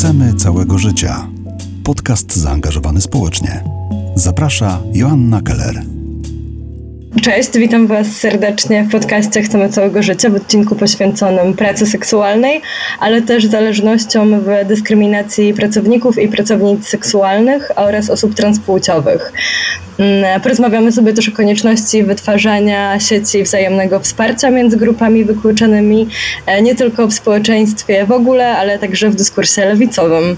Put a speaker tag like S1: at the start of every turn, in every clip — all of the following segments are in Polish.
S1: Chcemy całego życia. Podcast zaangażowany społecznie. Zaprasza Joanna Keller.
S2: Cześć, witam Was serdecznie w podcaście Chcemy Całego Życia w odcinku poświęconym pracy seksualnej, ale też zależnościom w dyskryminacji pracowników i pracownic seksualnych oraz osób transpłciowych. Mm, porozmawiamy sobie też o konieczności wytwarzania sieci wzajemnego wsparcia między grupami wykluczonymi, e, nie tylko w społeczeństwie w ogóle, ale także w dyskursie lewicowym.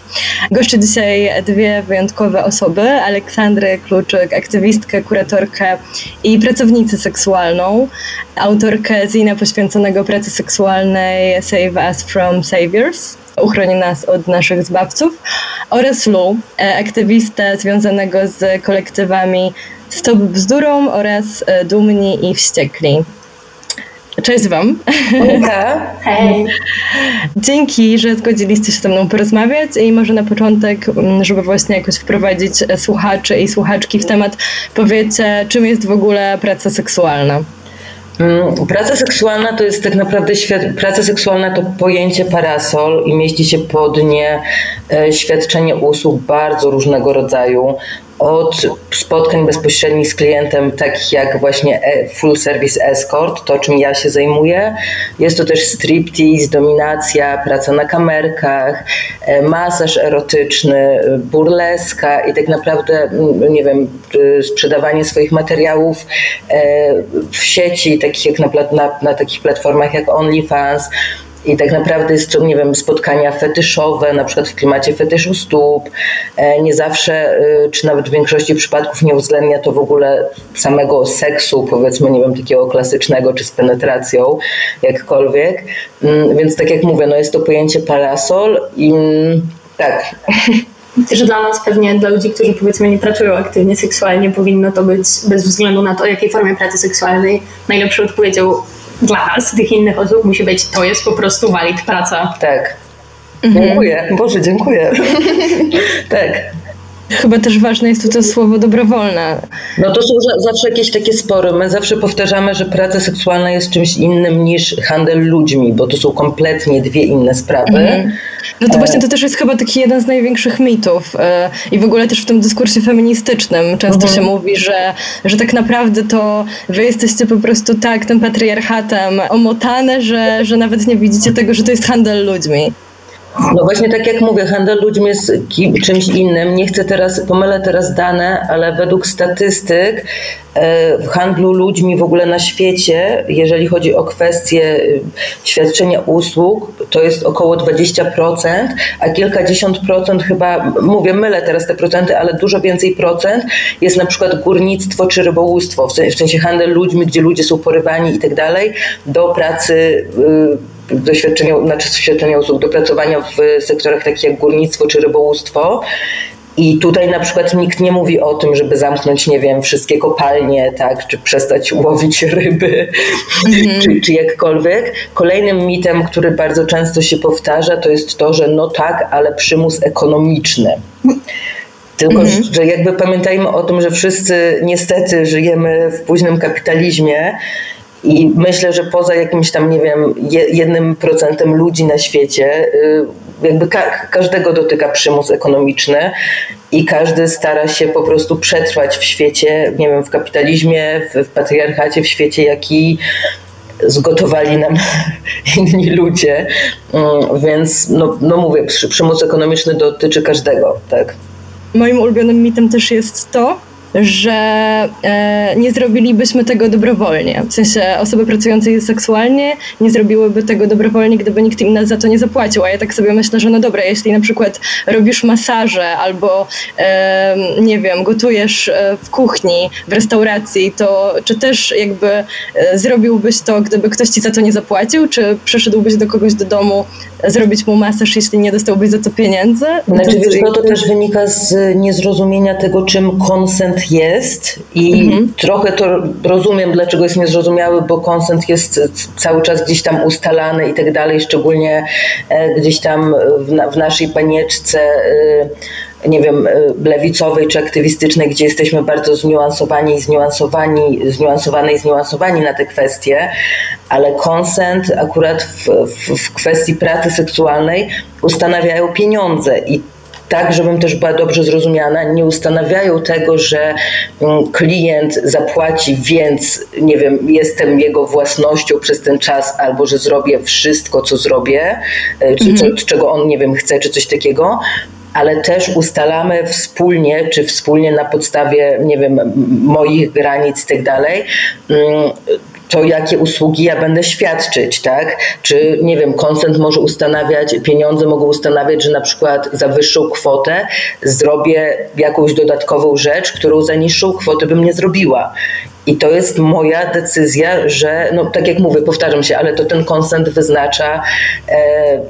S2: Goszczę dzisiaj dwie wyjątkowe osoby: Aleksandrę Kluczyk, aktywistkę, kuratorkę i pracownicę seksualną, autorkę zina poświęconego pracy seksualnej Save Us from Saviors uchroni nas od naszych zbawców, oraz Lu, e, aktywistę związanego z kolektywami Stop Bzdurą oraz e, Dumni i Wściekli. Cześć Wam.
S3: Hej.
S2: Dzięki, że zgodziliście się ze mną porozmawiać i może na początek, mm, żeby właśnie jakoś wprowadzić e, słuchaczy i słuchaczki w temat, powiecie, czym jest w ogóle praca seksualna.
S3: Mm, praca seksualna to jest tak naprawdę świat, praca seksualna to pojęcie parasol i mieści się pod nie e, świadczenie usług bardzo różnego rodzaju od spotkań bezpośrednich z klientem, takich jak właśnie e, full service escort, to czym ja się zajmuję. Jest to też striptease, dominacja, praca na kamerkach, e, masaż erotyczny, burleska i tak naprawdę, mm, nie wiem, sprzedawanie swoich materiałów e, w sieci, takich jak na, na, na takich platformach jak OnlyFans, i tak naprawdę jest nie wiem, spotkania fetyszowe, na przykład w klimacie fetyszu stóp. E, nie zawsze, y, czy nawet w większości przypadków nie uwzględnia to w ogóle samego seksu, powiedzmy, nie wiem, takiego klasycznego, czy z penetracją, jakkolwiek. Mm, więc tak jak mówię, no jest to pojęcie parasol i mm, tak.
S4: Że dla nas pewnie, dla ludzi, którzy powiedzmy nie pracują aktywnie seksualnie, powinno to być bez względu na to, jakiej formie pracy seksualnej najlepszą odpowiedzią dla nas, tych innych osób musi być, to jest po prostu valid praca.
S3: Tak. Mhm. Dziękuję. Boże, dziękuję. tak.
S2: Chyba też ważne jest tu to słowo dobrowolne.
S3: No to są zawsze jakieś takie spory. My zawsze powtarzamy, że praca seksualna jest czymś innym niż handel ludźmi, bo to są kompletnie dwie inne sprawy. Mhm.
S2: No to właśnie to też jest chyba taki jeden z największych mitów e, i w ogóle też w tym dyskursie feministycznym często mhm. się mówi, że, że tak naprawdę to wy jesteście po prostu tak tym patriarchatem omotane, że, że nawet nie widzicie tego, że to jest handel ludźmi.
S3: No właśnie tak jak mówię, handel ludźmi jest czymś innym. Nie chcę teraz, pomylę teraz dane, ale według statystyk e, w handlu ludźmi w ogóle na świecie, jeżeli chodzi o kwestie e, świadczenia usług, to jest około 20%, a kilkadziesiąt procent chyba, mówię, mylę teraz te procenty, ale dużo więcej procent jest na przykład górnictwo czy rybołówstwo, w sensie handel ludźmi, gdzie ludzie są porywani i tak dalej, do pracy y, doświadczenia, znaczy świadczenia usług do pracowania w sektorach takich jak górnictwo czy rybołówstwo. I tutaj na przykład nikt nie mówi o tym, żeby zamknąć, nie wiem, wszystkie kopalnie, tak, czy przestać łowić ryby, mm-hmm. czy, czy jakkolwiek. Kolejnym mitem, który bardzo często się powtarza, to jest to, że no tak, ale przymus ekonomiczny. Tylko, mm-hmm. że jakby pamiętajmy o tym, że wszyscy niestety żyjemy w późnym kapitalizmie i myślę, że poza jakimś tam, nie wiem, jednym procentem ludzi na świecie, y, jakby ka- każdego dotyka przymus ekonomiczny i każdy stara się po prostu przetrwać w świecie, nie wiem, w kapitalizmie, w, w patriarchacie, w świecie, jaki zgotowali nam inni ludzie. Mm, więc, no, no mówię, przymus ekonomiczny dotyczy każdego, tak.
S2: Moim ulubionym mitem też jest to, że e, nie zrobilibyśmy tego dobrowolnie. W sensie osoby pracujące seksualnie nie zrobiłyby tego dobrowolnie, gdyby nikt im za to nie zapłacił. A ja tak sobie myślę, że no dobra, jeśli na przykład robisz masaże albo e, nie wiem, gotujesz e, w kuchni, w restauracji, to czy też jakby e, zrobiłbyś to, gdyby ktoś ci za to nie zapłacił, czy przyszedłbyś do kogoś do domu zrobić mu masaż, jeśli nie dostałbyś za to pieniędzy?
S3: Znaczy, to, wiesz, no to też wynika z niezrozumienia tego, czym konsent jest i mhm. trochę to rozumiem, dlaczego jest niezrozumiały, bo konsent jest cały czas gdzieś tam ustalany i tak dalej, szczególnie e, gdzieś tam w, na, w naszej panieczce e, nie wiem, lewicowej czy aktywistycznej, gdzie jesteśmy bardzo zniuansowani i zniuansowani, zniuansowane i zniuansowani na te kwestie, ale konsent akurat w, w, w kwestii pracy seksualnej ustanawiają pieniądze i tak, żebym też była dobrze zrozumiana, nie ustanawiają tego, że mm, klient zapłaci, więc nie wiem, jestem jego własnością przez ten czas, albo że zrobię wszystko, co zrobię, e, czy, mhm. czego on nie wiem, chce, czy coś takiego ale też ustalamy wspólnie, czy wspólnie na podstawie, nie wiem, moich granic i tak dalej, mm, to, jakie usługi ja będę świadczyć, tak? Czy, nie wiem, koncent może ustanawiać, pieniądze mogą ustanawiać, że na przykład za wyższą kwotę zrobię jakąś dodatkową rzecz, którą za niższą kwotę bym nie zrobiła. I to jest moja decyzja, że, no tak jak mówię, powtarzam się, ale to ten konsent wyznacza, e,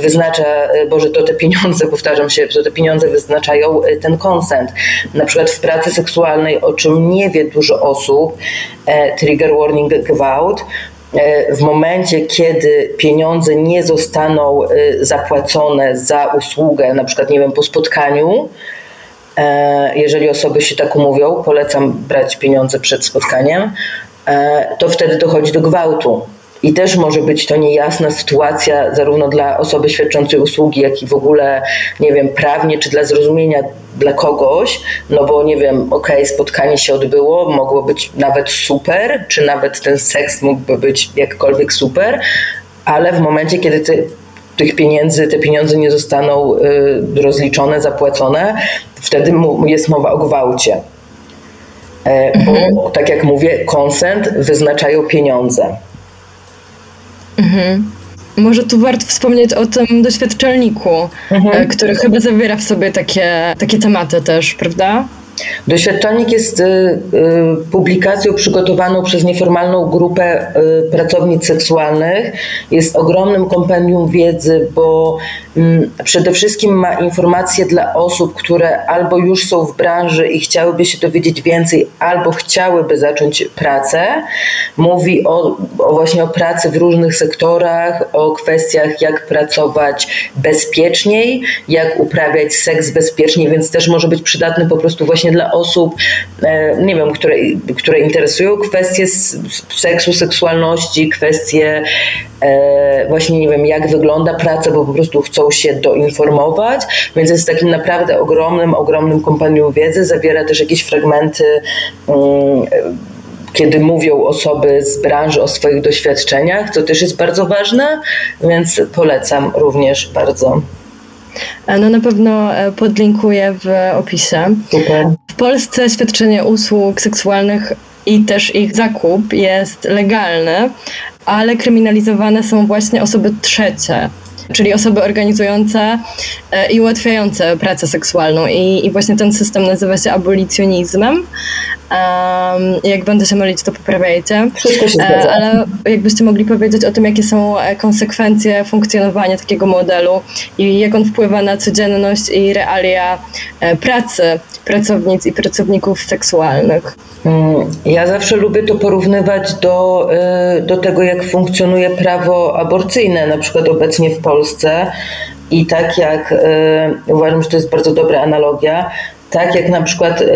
S3: wyznacza, e, Boże, to te pieniądze, powtarzam się, to te pieniądze wyznaczają e, ten konsent. Na przykład w pracy seksualnej, o czym nie wie dużo osób, e, trigger warning gwałt, e, w momencie, kiedy pieniądze nie zostaną zapłacone za usługę, na przykład, nie wiem, po spotkaniu, E, jeżeli osoby się tak umówią, polecam brać pieniądze przed spotkaniem, e, to wtedy dochodzi do gwałtu. I też może być to niejasna sytuacja, zarówno dla osoby świadczącej usługi, jak i w ogóle, nie wiem, prawnie, czy dla zrozumienia dla kogoś, no bo nie wiem, okej, okay, spotkanie się odbyło, mogło być nawet super, czy nawet ten seks mógłby być jakkolwiek super, ale w momencie, kiedy ty tych pieniędzy, te pieniądze nie zostaną y, rozliczone, zapłacone, wtedy jest mowa o gwałcie. E, bo, mhm. tak jak mówię, konsent wyznaczają pieniądze.
S2: Mhm. Może tu warto wspomnieć o tym doświadczalniku, mhm. E, który chyba zawiera w sobie takie, takie tematy też, prawda?
S3: Doświadczalnik jest y, y, publikacją przygotowaną przez nieformalną grupę y, pracownic seksualnych. Jest ogromnym kompendium wiedzy, bo mm, przede wszystkim ma informacje dla osób, które albo już są w branży i chciałyby się dowiedzieć więcej, albo chciałyby zacząć pracę. Mówi o, o właśnie o pracy w różnych sektorach, o kwestiach, jak pracować bezpieczniej, jak uprawiać seks bezpiecznie, więc też może być przydatny po prostu właśnie dla osób, e, nie wiem, które, które interesują kwestie seksu, seksualności, kwestie e, właśnie nie wiem, jak wygląda praca, bo po prostu chcą się doinformować, więc jest takim naprawdę ogromnym, ogromnym kompanią wiedzy, zawiera też jakieś fragmenty mm, kiedy mówią osoby z branży o swoich doświadczeniach, to też jest bardzo ważne, więc polecam również bardzo.
S2: E, no na pewno e, podlinkuję w opisie.
S3: Super.
S2: W Polsce świadczenie usług seksualnych i też ich zakup jest legalny, ale kryminalizowane są właśnie osoby trzecie, czyli osoby organizujące e, i ułatwiające pracę seksualną. I, I, właśnie ten system nazywa się abolicjonizmem. Jak będę się mylić, to poprawiajcie.
S3: Wszystko się zgadza.
S2: Ale jakbyście mogli powiedzieć o tym, jakie są e, konsekwencje funkcjonowania takiego modelu i jak on wpływa na codzienność i realia e, pracy pracownic i pracowników seksualnych.
S3: Mm, ja zawsze lubię to porównywać do, e, do tego, jak funkcjonuje prawo aborcyjne, na przykład obecnie w Polsce. I tak jak uważam, że to jest bardzo dobra analogia, tak jak na przykład y,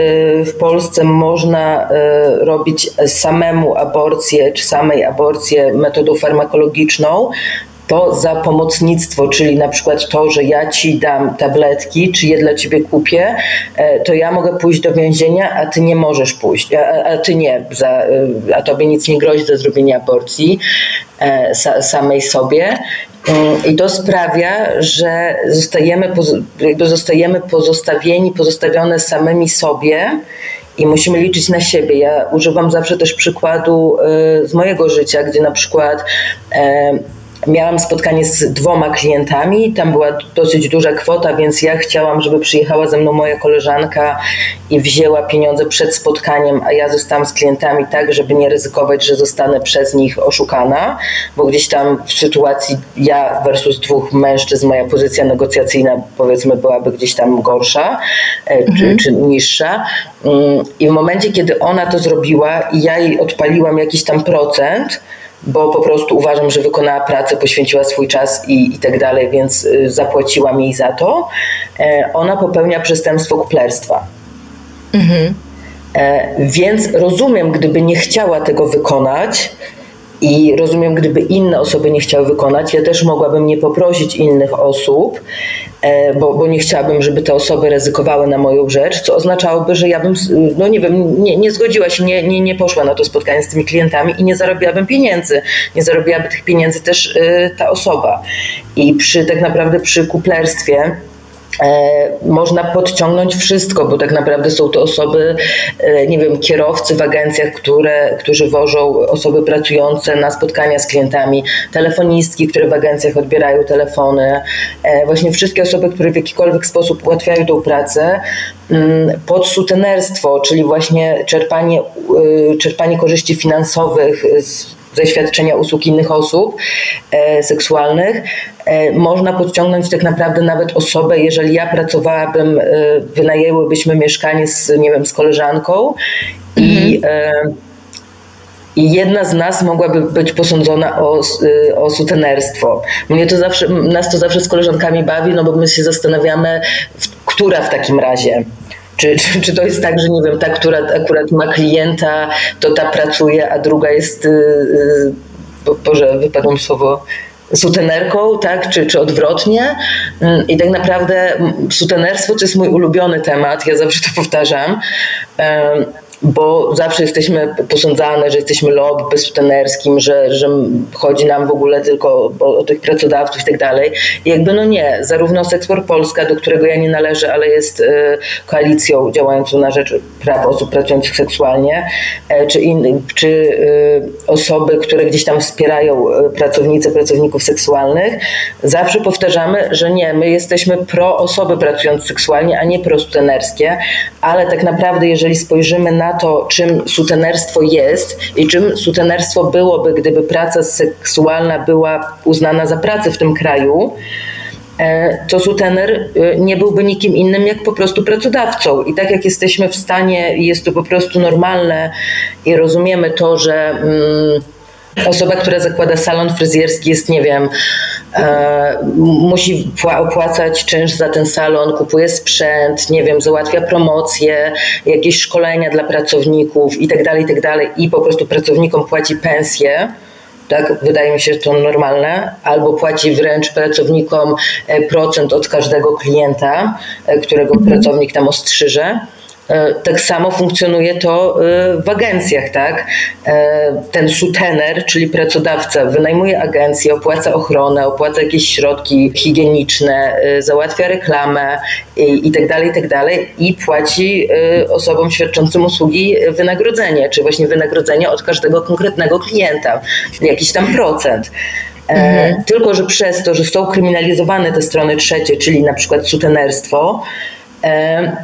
S3: w Polsce można y, robić samemu aborcję, czy samej aborcję metodą farmakologiczną, to za pomocnictwo, czyli na przykład to, że ja ci dam tabletki, czy je dla ciebie kupię, e, to ja mogę pójść do więzienia, a ty nie możesz pójść, a, a ty nie, za, a tobie nic nie grozi za zrobienie aborcji e, samej sobie. I to sprawia, że zostajemy, zostajemy pozostawieni, pozostawione samymi sobie i musimy liczyć na siebie. Ja używam zawsze też przykładu y, z mojego życia, gdzie na przykład miałam spotkanie z dwoma klientami, tam była dosyć duża kwota, więc ja chciałam, żeby przyjechała ze mną moja koleżanka i wzięła pieniądze przed spotkaniem, a ja zostałam z klientami tak, żeby nie ryzykować, że zostanę przez nich oszukana, bo gdzieś tam w sytuacji ja versus dwóch mężczyzn moja pozycja negocjacyjna powiedzmy byłaby gdzieś tam gorsza e, czy, mhm. czy niższa. Mm, I w momencie, kiedy ona to zrobiła i ja jej odpaliłam jakiś tam procent, bo po prostu uważam, że wykonała pracę, poświęciła swój czas i, i tak dalej, więc y, zapłaciłam jej za to. E, ona popełnia przestępstwo kuplerstwa. Mhm. Więc rozumiem, gdyby nie chciała tego wykonać, i rozumiem, gdyby inne osoby nie chciały wykonać, ja też mogłabym nie poprosić innych osób, e, bo, bo nie chciałabym, żeby te osoby ryzykowały na moją rzecz, co oznaczałoby, że ja bym, no nie wiem, nie, nie zgodziła się, nie, nie, nie poszła na to spotkanie z tymi klientami i nie zarobiłabym pieniędzy. Nie zarobiłaby tych pieniędzy też y, ta osoba. I przy tak naprawdę przy kuplerstwie można podciągnąć wszystko, bo tak naprawdę są to osoby, e, nie wiem, kierowcy w agencjach, które, którzy wożą osoby pracujące na spotkania z klientami, telefonistki, które w agencjach odbierają telefony, e, właśnie wszystkie osoby, które w jakikolwiek sposób ułatwiają tą pracę, mm, podsutenerstwo, czyli właśnie czerpanie, czerpanie korzyści finansowych z ze świadczenia usług innych osób e, seksualnych, e, można podciągnąć tak naprawdę nawet osobę, jeżeli ja pracowałabym, e, wynajęłybyśmy mieszkanie z, nie wiem, z koleżanką i mhm. i jedna z nas mogłaby być posądzona o, o sutenerstwo. Mnie to zawsze, nas to zawsze z koleżankami bawi, no bo my się zastanawiamy, która w takim razie. Czy, czy, czy to jest tak, że nie wiem, ta, która akurat ma klienta, to ta pracuje, a druga jest, yy, Boże, wypadło mi słowo, sutenerką, tak, czy, czy odwrotnie. Mm, I tak naprawdę sutenerstwo to jest mój ulubiony temat, ja zawsze to powtarzam bo zawsze jesteśmy posądzane, że jesteśmy lobby bezsutenerskim, że, że chodzi nam w ogóle tylko o, o tych pracodawców i tak dalej. I jakby no nie, zarówno Seksport Polska, do którego ja nie należę, ale jest e, koalicją działającą na rzecz praw osób pracujących seksualnie, e, czy, in, czy e, osoby, które gdzieś tam wspierają pracownice, pracowników seksualnych, zawsze powtarzamy, że nie, my jesteśmy pro osoby pracujące seksualnie, a nie pro sutenerskie, ale tak naprawdę jeżeli spojrzymy na na to, czym sutenerstwo jest i czym sutenerstwo byłoby, gdyby praca seksualna była uznana za pracę w tym kraju, e, to sutener e, nie byłby nikim innym jak po prostu pracodawcą. I tak jak jesteśmy w stanie, jest to po prostu normalne i rozumiemy to, że. Mm, Osoba, która zakłada salon fryzjerski jest, nie wiem, musi opłacać czynsz za ten salon, kupuje sprzęt, nie wiem, załatwia promocje, jakieś szkolenia dla pracowników i tak dalej, i tak i po prostu pracownikom płaci pensję. Tak, wydaje mi się, że to normalne, albo płaci wręcz pracownikom e, procent od każdego klienta, e, którego mhm. pracownik tam ostrzyże E, tak samo funkcjonuje to e, w agencjach, tak? E, ten sutener, czyli pracodawca, wynajmuje agencję, opłaca ochronę, opłaca jakieś środki higieniczne, załatwia reklamę i, i tak dalej, i tak dalej i płaci osobom świadczącym usługi wynagrodzenie, czy właśnie wynagrodzenie od każdego konkretnego klienta, jakiś tam procent. Mhm. Tylko, że przez to, że są kryminalizowane te strony trzecie, czyli na przykład sutenerstwo, E,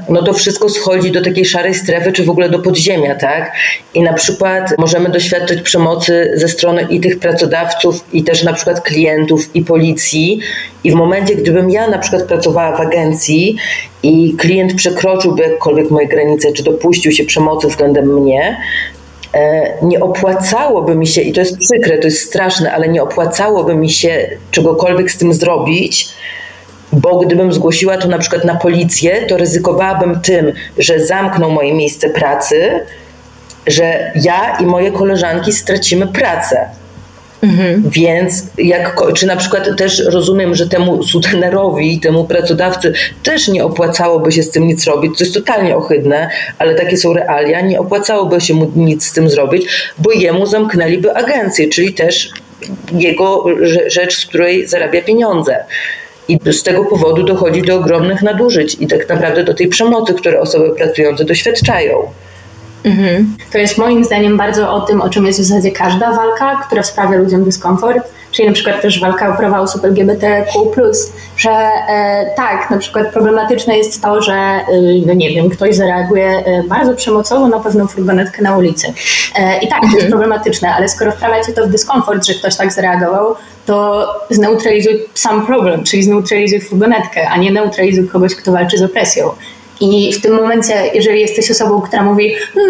S3: no to wszystko schodzi do takiej szarej strefy, czy w ogóle do podziemia, tak? I na przykład możemy doświadczyć przemocy ze strony i tych pracodawców, i też na przykład klientów, i policji. I w momencie, gdybym ja na przykład pracowała w agencji i klient przekroczyłby jakkolwiek moje granice, czy dopuścił się przemocy względem mnie, e, nie opłacałoby mi się, i to jest przykre, to jest straszne, ale nie opłacałoby mi się czegokolwiek z tym zrobić, bo gdybym zgłosiła to na przykład na policję, to ryzykowałabym tym, że zamkną moje miejsce pracy, że ja i moje koleżanki stracimy pracę. Mhm. Więc jak, czy na przykład też rozumiem, że temu sutenerowi, temu pracodawcy też nie opłacałoby się z tym nic robić, co jest totalnie ohydne, ale takie są realia, nie opłacałoby się mu nic z tym zrobić, bo jemu zamknęliby agencję, czyli też jego rzecz, z której zarabia pieniądze. I z tego powodu dochodzi do ogromnych nadużyć i tak naprawdę do tej przemocy, które osoby pracujące doświadczają.
S4: Mhm. To jest moim zdaniem bardzo o tym, o czym jest w zasadzie każda walka, która sprawia ludziom dyskomfort, czyli na przykład też walka o prawa osób LGBTQ+, że e, tak, na przykład problematyczne jest to, że e, no nie wiem, ktoś zareaguje e, bardzo przemocowo na pewną furgonetkę na ulicy. I tak, to jest mhm. problematyczne, ale skoro wprawia cię to w dyskomfort, że ktoś tak zareagował, to zneutralizuj sam problem, czyli zneutralizuj furgonetkę, a nie neutralizuj kogoś, kto walczy z opresją. I w tym momencie, jeżeli jesteś osobą, która mówi, "Yy,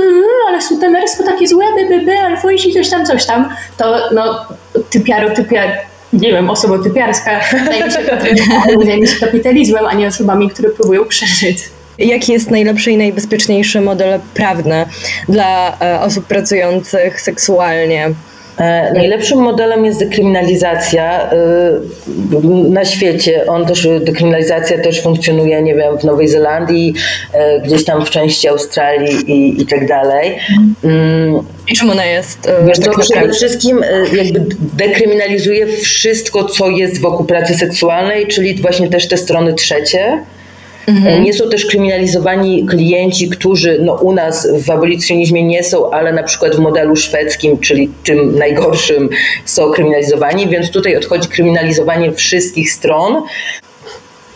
S4: ale sutenerstwo takie złe, by, albo jeśli coś tam, coś tam, to no, typiaro, typiar, nie wiem, osoba typiarska zajmie się, zajmie się kapitalizmem, a nie osobami, które próbują przeżyć.
S2: Jaki jest najlepszy i najbezpieczniejszy model prawny dla e, osób pracujących seksualnie?
S3: E, Najlepszym modelem jest dekryminalizacja e, na świecie. On też, dekryminalizacja też funkcjonuje, nie wiem, w Nowej Zelandii, e, gdzieś tam w części Australii i, i tak dalej. Mm,
S2: I czym ona jest
S3: Wiesz
S2: tak
S3: co, przede wszystkim jakby dekryminalizuje wszystko, co jest wokół pracy seksualnej, czyli właśnie też te strony trzecie. E, Nie są też kryminalizowani klienci, którzy no, u nas w abolicjonizmie nie są, ale na przykład w modelu szwedzkim, czyli tym najgorszym, są kryminalizowani, więc tutaj odchodzi kryminalizowanie wszystkich stron.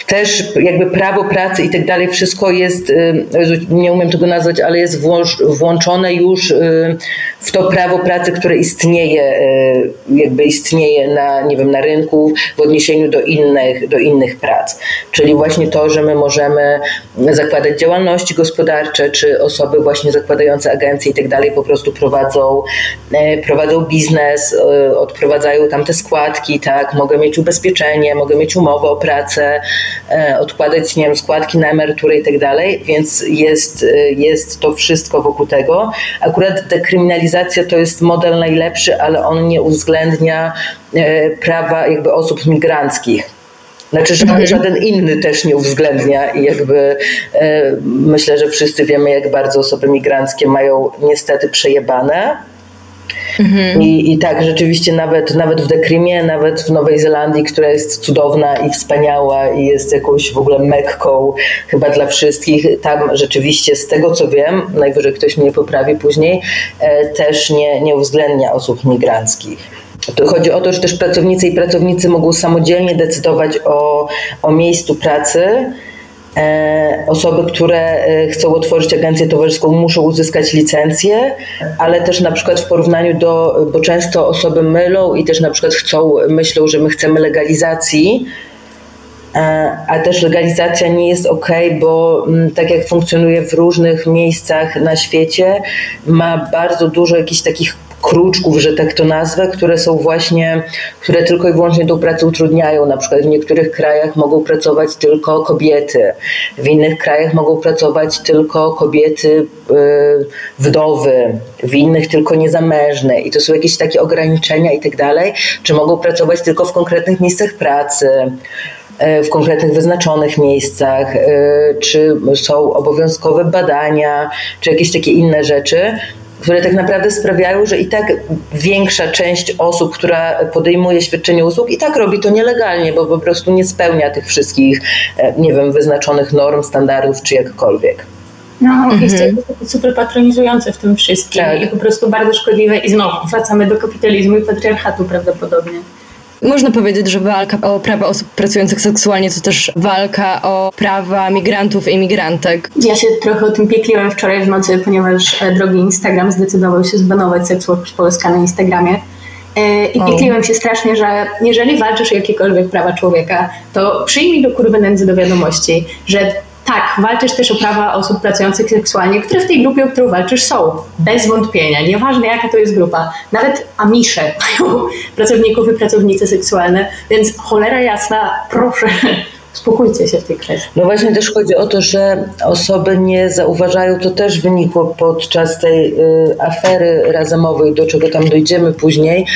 S3: Też jakby prawo pracy i tak dalej, wszystko jest, y, nie umiem tego nazwać, ale jest włącz- włączone już y, w to prawo pracy, które istnieje, y, jakby istnieje na, nie wiem, na rynku w odniesieniu do innych, do innych prac. Czyli właśnie to, że my możemy zakładać działalności gospodarcze, czy osoby właśnie zakładające agencje i tak dalej po prostu prowadzą, e, prowadzą biznes, e, odprowadzają tam te składki, tak, mogę mieć ubezpieczenie, mogę mieć umowę o pracę, e, odkładać, nie wiem, składki na emeryturę i tak dalej, więc jest, e, jest to wszystko wokół tego. Akurat to jest model najlepszy, ale on nie uwzględnia e, prawa jakby osób migranckich. Znaczy, że żaden inny też nie uwzględnia i jakby e, myślę, że wszyscy wiemy, jak bardzo osoby migranckie mają niestety przejebane. I, I tak, rzeczywiście nawet, nawet w Dekrymie, nawet w Nowej Zelandii, która jest cudowna i wspaniała i jest jakąś w ogóle mekką chyba dla wszystkich, tam rzeczywiście z tego co wiem, najwyżej ktoś mnie poprawi później, e, też nie, nie uwzględnia osób migranckich. To chodzi o to, że też pracownicy i pracownicy mogą samodzielnie decydować o, o miejscu pracy. E, Osoby, które e, chcą otworzyć agencję towarzyską, muszą uzyskać licencję, ale też na przykład w porównaniu do, bo często osoby mylą i też na przykład chcą, myślą, że my chcemy legalizacji, E, a też legalizacja nie jest ok, bo mm, tak jak funkcjonuje w różnych miejscach na świecie, ma bardzo dużo jakichś takich kruczków, że tak to nazwę, które są właśnie, które tylko i wyłącznie tą pracę utrudniają. Na przykład w niektórych krajach mogą pracować tylko kobiety, w innych krajach mogą pracować tylko kobiety y, wdowy, w innych tylko niezamężne i to są jakieś takie ograniczenia i tak dalej, czy mogą pracować tylko w konkretnych miejscach pracy e, w konkretnych wyznaczonych miejscach, e, czy są obowiązkowe badania, czy jakieś takie inne rzeczy, które tak naprawdę sprawiają, że i tak większa część osób, która podejmuje świadczenie usług, i tak robi to nielegalnie, bo po prostu nie spełnia tych wszystkich, e, nie wiem, wyznaczonych norm, standardów, czy jakkolwiek.
S4: No, jest to super patronizujące w tym wszystkim
S3: Tak.
S4: i po prostu bardzo szkodliwe. I znowu wracamy do kapitalizmu i patriarchatu prawdopodobnie.
S2: Można powiedzieć, że walka o prawa osób pracujących seksualnie to też walka o prawa migrantów i imigrantek.
S4: Ja się trochę o tym piekliłem wczoraj w nocy, ponieważ e, drogi Instagram zdecydował się zbanować seks work Polska na Instagramie. E, I piekliłem się strasznie, że jeżeli walczysz o jakiekolwiek prawa człowieka, to przyjmij do kurwy nędzy do wiadomości, że tak, walczysz też o prawa osób pracujących seksualnie, które w tej grupie, o którą walczysz są. Bez wątpienia. Nieważne jaka to jest grupa. Nawet Amisze mają pracowników i pracownice seksualne, więc cholera jasna, proszę, uspokójcie się w tej kwestii.
S3: No właśnie też chodzi o to, że osoby nie zauważają, to też wynikło podczas tej y, afery razamowej, do czego tam dojdziemy później,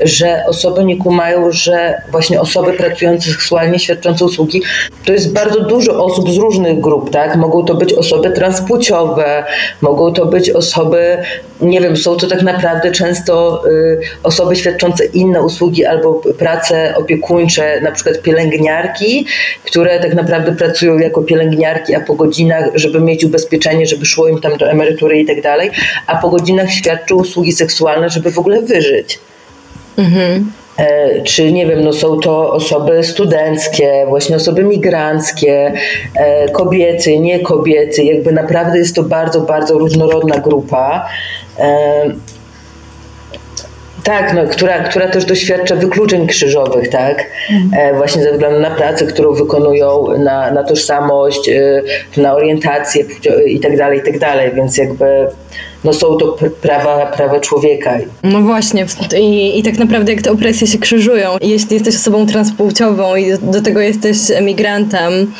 S3: że osoby nie kumają, że właśnie osoby pracujące seksualnie, świadczące usługi, to jest bardzo dużo osób z różnych grup, tak? Mogą to być osoby transpłciowe, mogą to być osoby, nie wiem, są to tak naprawdę często y, osoby świadczące inne usługi albo prace opiekuńcze, na przykład pielęgniarki, które tak naprawdę pracują jako pielęgniarki, a po godzinach, żeby mieć ubezpieczenie, żeby szło im tam do emerytury i tak dalej, a po godzinach świadczą usługi seksualne, żeby w ogóle wyżyć. E, Czy nie wiem, no są to osoby studenckie, właśnie osoby migranckie, e, kobiety, nie kobiety, jakby naprawdę jest to bardzo, bardzo różnorodna grupa. Tak, no, która, która też doświadcza wykluczeń krzyżowych, tak? E, właśnie ze względu na pracę, którą wykonują, na, na tożsamość, e, na orientację i tak dalej, i tak dalej, więc jakby no są to prawa, prawa człowieka.
S2: No właśnie I, i tak naprawdę jak te opresje się krzyżują. Jeśli jesteś osobą transpłciową i do, tego jesteś emigrantem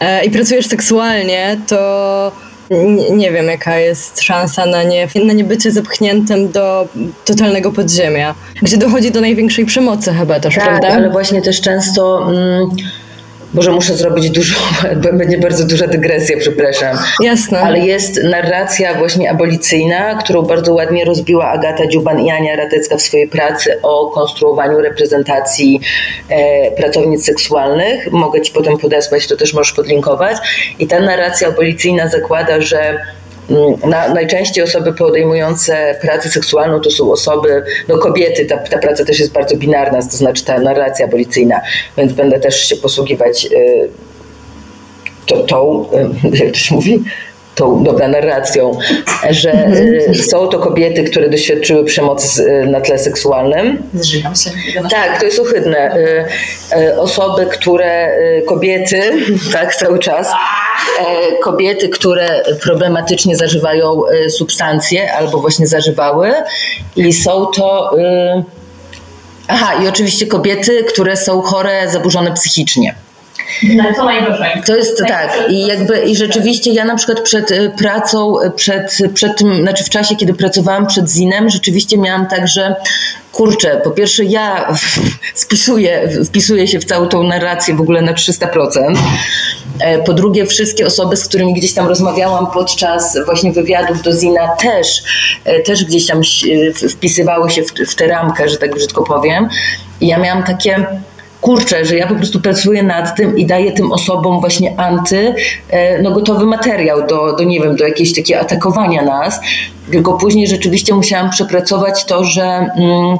S2: e, i pracujesz seksualnie, to nie, wiem, jaka jest szansa na, nie, na niebycie zepchniętym do totalnego podziemia, gdzie dochodzi do największej przemocy chyba też,
S3: tak,
S2: prawda?
S3: ale właśnie też często... Mm, może muszę zrobić dużo, będzie bardzo duża dygresja, przepraszam.
S2: Jasne.
S3: Ale jest narracja właśnie abolicyjna, którą bardzo ładnie rozbiła Agata Dziuban i Ania Radecka w swojej pracy o konstruowaniu reprezentacji e, pracownic seksualnych. Mogę Ci potem podesłać, to też możesz podlinkować. I ta narracja abolicyjna zakłada, że na, najczęściej osoby podejmujące pracę seksualną to są osoby, no kobiety, ta, ta praca też jest bardzo binarna, to znaczy ta narracja abolicyjna, więc będę też się posługiwać y, to, tą, y, jak to się mówi, tą dobra narracją, że mhm. są to kobiety, które doświadczyły przemocy na tle seksualnym.
S4: Zżygam się.
S3: Tak, to jest ohydne. Osoby, które, kobiety, tak cały czas, kobiety, które problematycznie zażywają substancje albo właśnie zażywały i są to... Aha, i oczywiście kobiety, które są chore, zaburzone psychicznie.
S4: No, to najgorzej.
S3: To jest tak. I jakby i rzeczywiście ja na przykład przed y, pracą, y, przed, przed tym, znaczy w czasie, kiedy pracowałam przed Zinem, rzeczywiście miałam tak, że kurczę, po pierwsze ja wpisuję, wpisuję się w całą tą narrację w ogóle na 300%. E, po drugie, wszystkie osoby, z którymi gdzieś tam rozmawiałam podczas właśnie wywiadów do Zina też, e, też gdzieś tam wpisywały się w, w tę ramkę, że tak brzydko powiem. I ja miałam takie kurczę, że ja po prostu pracuję nad tym i daję tym osobom właśnie anty, e, no gotowy materiał do, do nie wiem, do jakiegoś takiego atakowania nas, tylko później rzeczywiście musiałam przepracować to, że mm,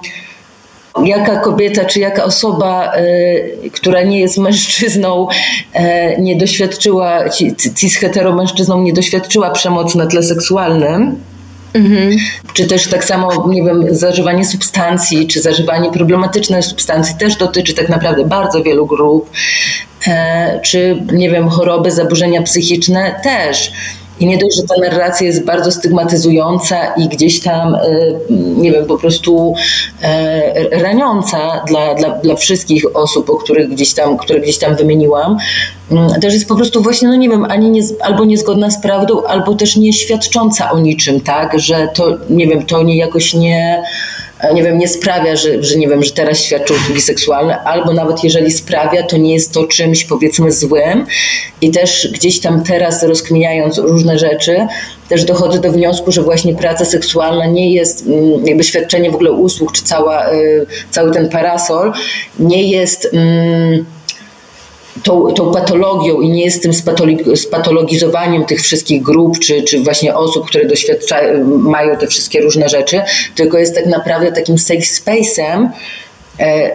S3: jaka kobieta czy jaka osoba, y, która nie jest mężczyzną, y, nie doświadczyła, cis hetero mężczyzną nie doświadczyła przemocy na tle seksualnym, Mhm. Czy też tak samo, nie wiem, zażywanie substancji, czy zażywanie problematycznych substancji też dotyczy tak naprawdę bardzo wielu grup, e, czy nie wiem, choroby, zaburzenia psychiczne też. I nie dość, że ta narracja jest bardzo stygmatyzująca i gdzieś tam, e, nie wiem, po prostu e, raniąca dla, dla, dla wszystkich osób, o których gdzieś tam, które gdzieś tam wymieniłam, mm, też jest po prostu właśnie, no nie wiem, ani nie, albo niezgodna z prawdą, albo też nie świadcząca o niczym, tak, że to, nie wiem, to nie jakoś nie nie wiem, nie sprawia, że, że nie wiem, że teraz świadczy usługi seksualne, albo nawet jeżeli sprawia, to nie jest to czymś powiedzmy złym. I też gdzieś tam teraz rozkminiając różne rzeczy, też dochodzę do wniosku, że właśnie praca seksualna nie jest mm, jakby świadczenie w ogóle usług, czy cała, y, cały ten parasol nie jest. Mm, tą, tą patologią i nie jest tym spatologizowaniem tych wszystkich grup, czy, czy właśnie osób, które doświadczają, mają te wszystkie różne rzeczy, tylko jest tak naprawdę takim safe space'em,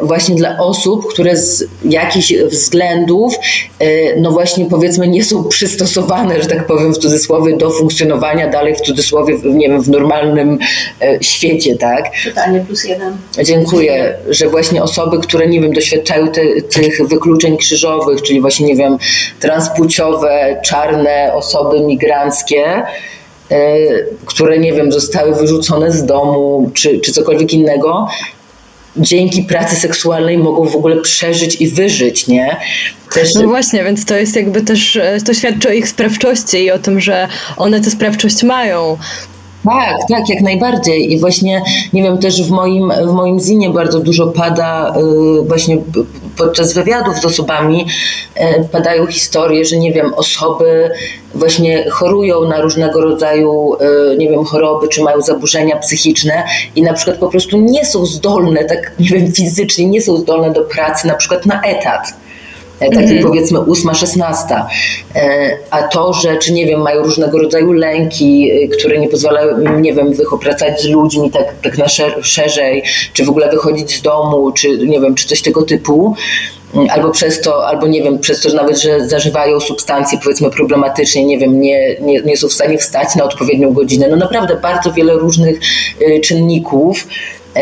S3: właśnie dla osób, które z jakichś względów, e, no właśnie powiedzmy, nie są przystosowane, że tak powiem w cudzysłowie, do funkcjonowania dalej w cudzysłowie, nie wiem, w normalnym e, świecie, tak?
S4: Totalnie plus jeden.
S3: Dziękuję, że właśnie osoby, które, nie wiem, doświadczają te, tych wykluczeń krzyżowych, czyli właśnie, nie wiem, transpłciowe, czarne osoby migranckie, które, nie wiem, zostały wyrzucone z domu, czy, czy cokolwiek innego, dzięki pracy seksualnej mogą w ogóle przeżyć i wyżyć, nie?
S2: Też... No właśnie, więc to jest jakby też, e, to świadczy o ich sprawczości i o tym, że one tę sprawczość mają.
S3: Tak, tak, jak najbardziej. I właśnie, nie wiem, też w moim, w moim zinie bardzo dużo pada y, właśnie podczas wywiadów z osobami y, padają historie, że nie wiem, osoby właśnie chorują na różnego rodzaju, y, nie wiem, choroby, czy mają zaburzenia psychiczne i na przykład po prostu nie są zdolne, tak, nie wiem, fizycznie nie są zdolne do pracy na przykład na etat takiej mhm. powiedzmy ósma, szesnasta. E, a to, że czy nie wiem, mają różnego rodzaju lęki, e, które nie pozwalają nie wiem, wychopracać z ludźmi tak, tak na szerzej, czy w ogóle wychodzić z domu, czy nie wiem, czy coś tego typu mm, albo przez to, albo nie wiem, przez to, że nawet, że zażywają substancje powiedzmy problematycznie, nie wiem, nie, nie, nie są w stanie wstać na odpowiednią godzinę. No naprawdę bardzo wiele różnych e, czynników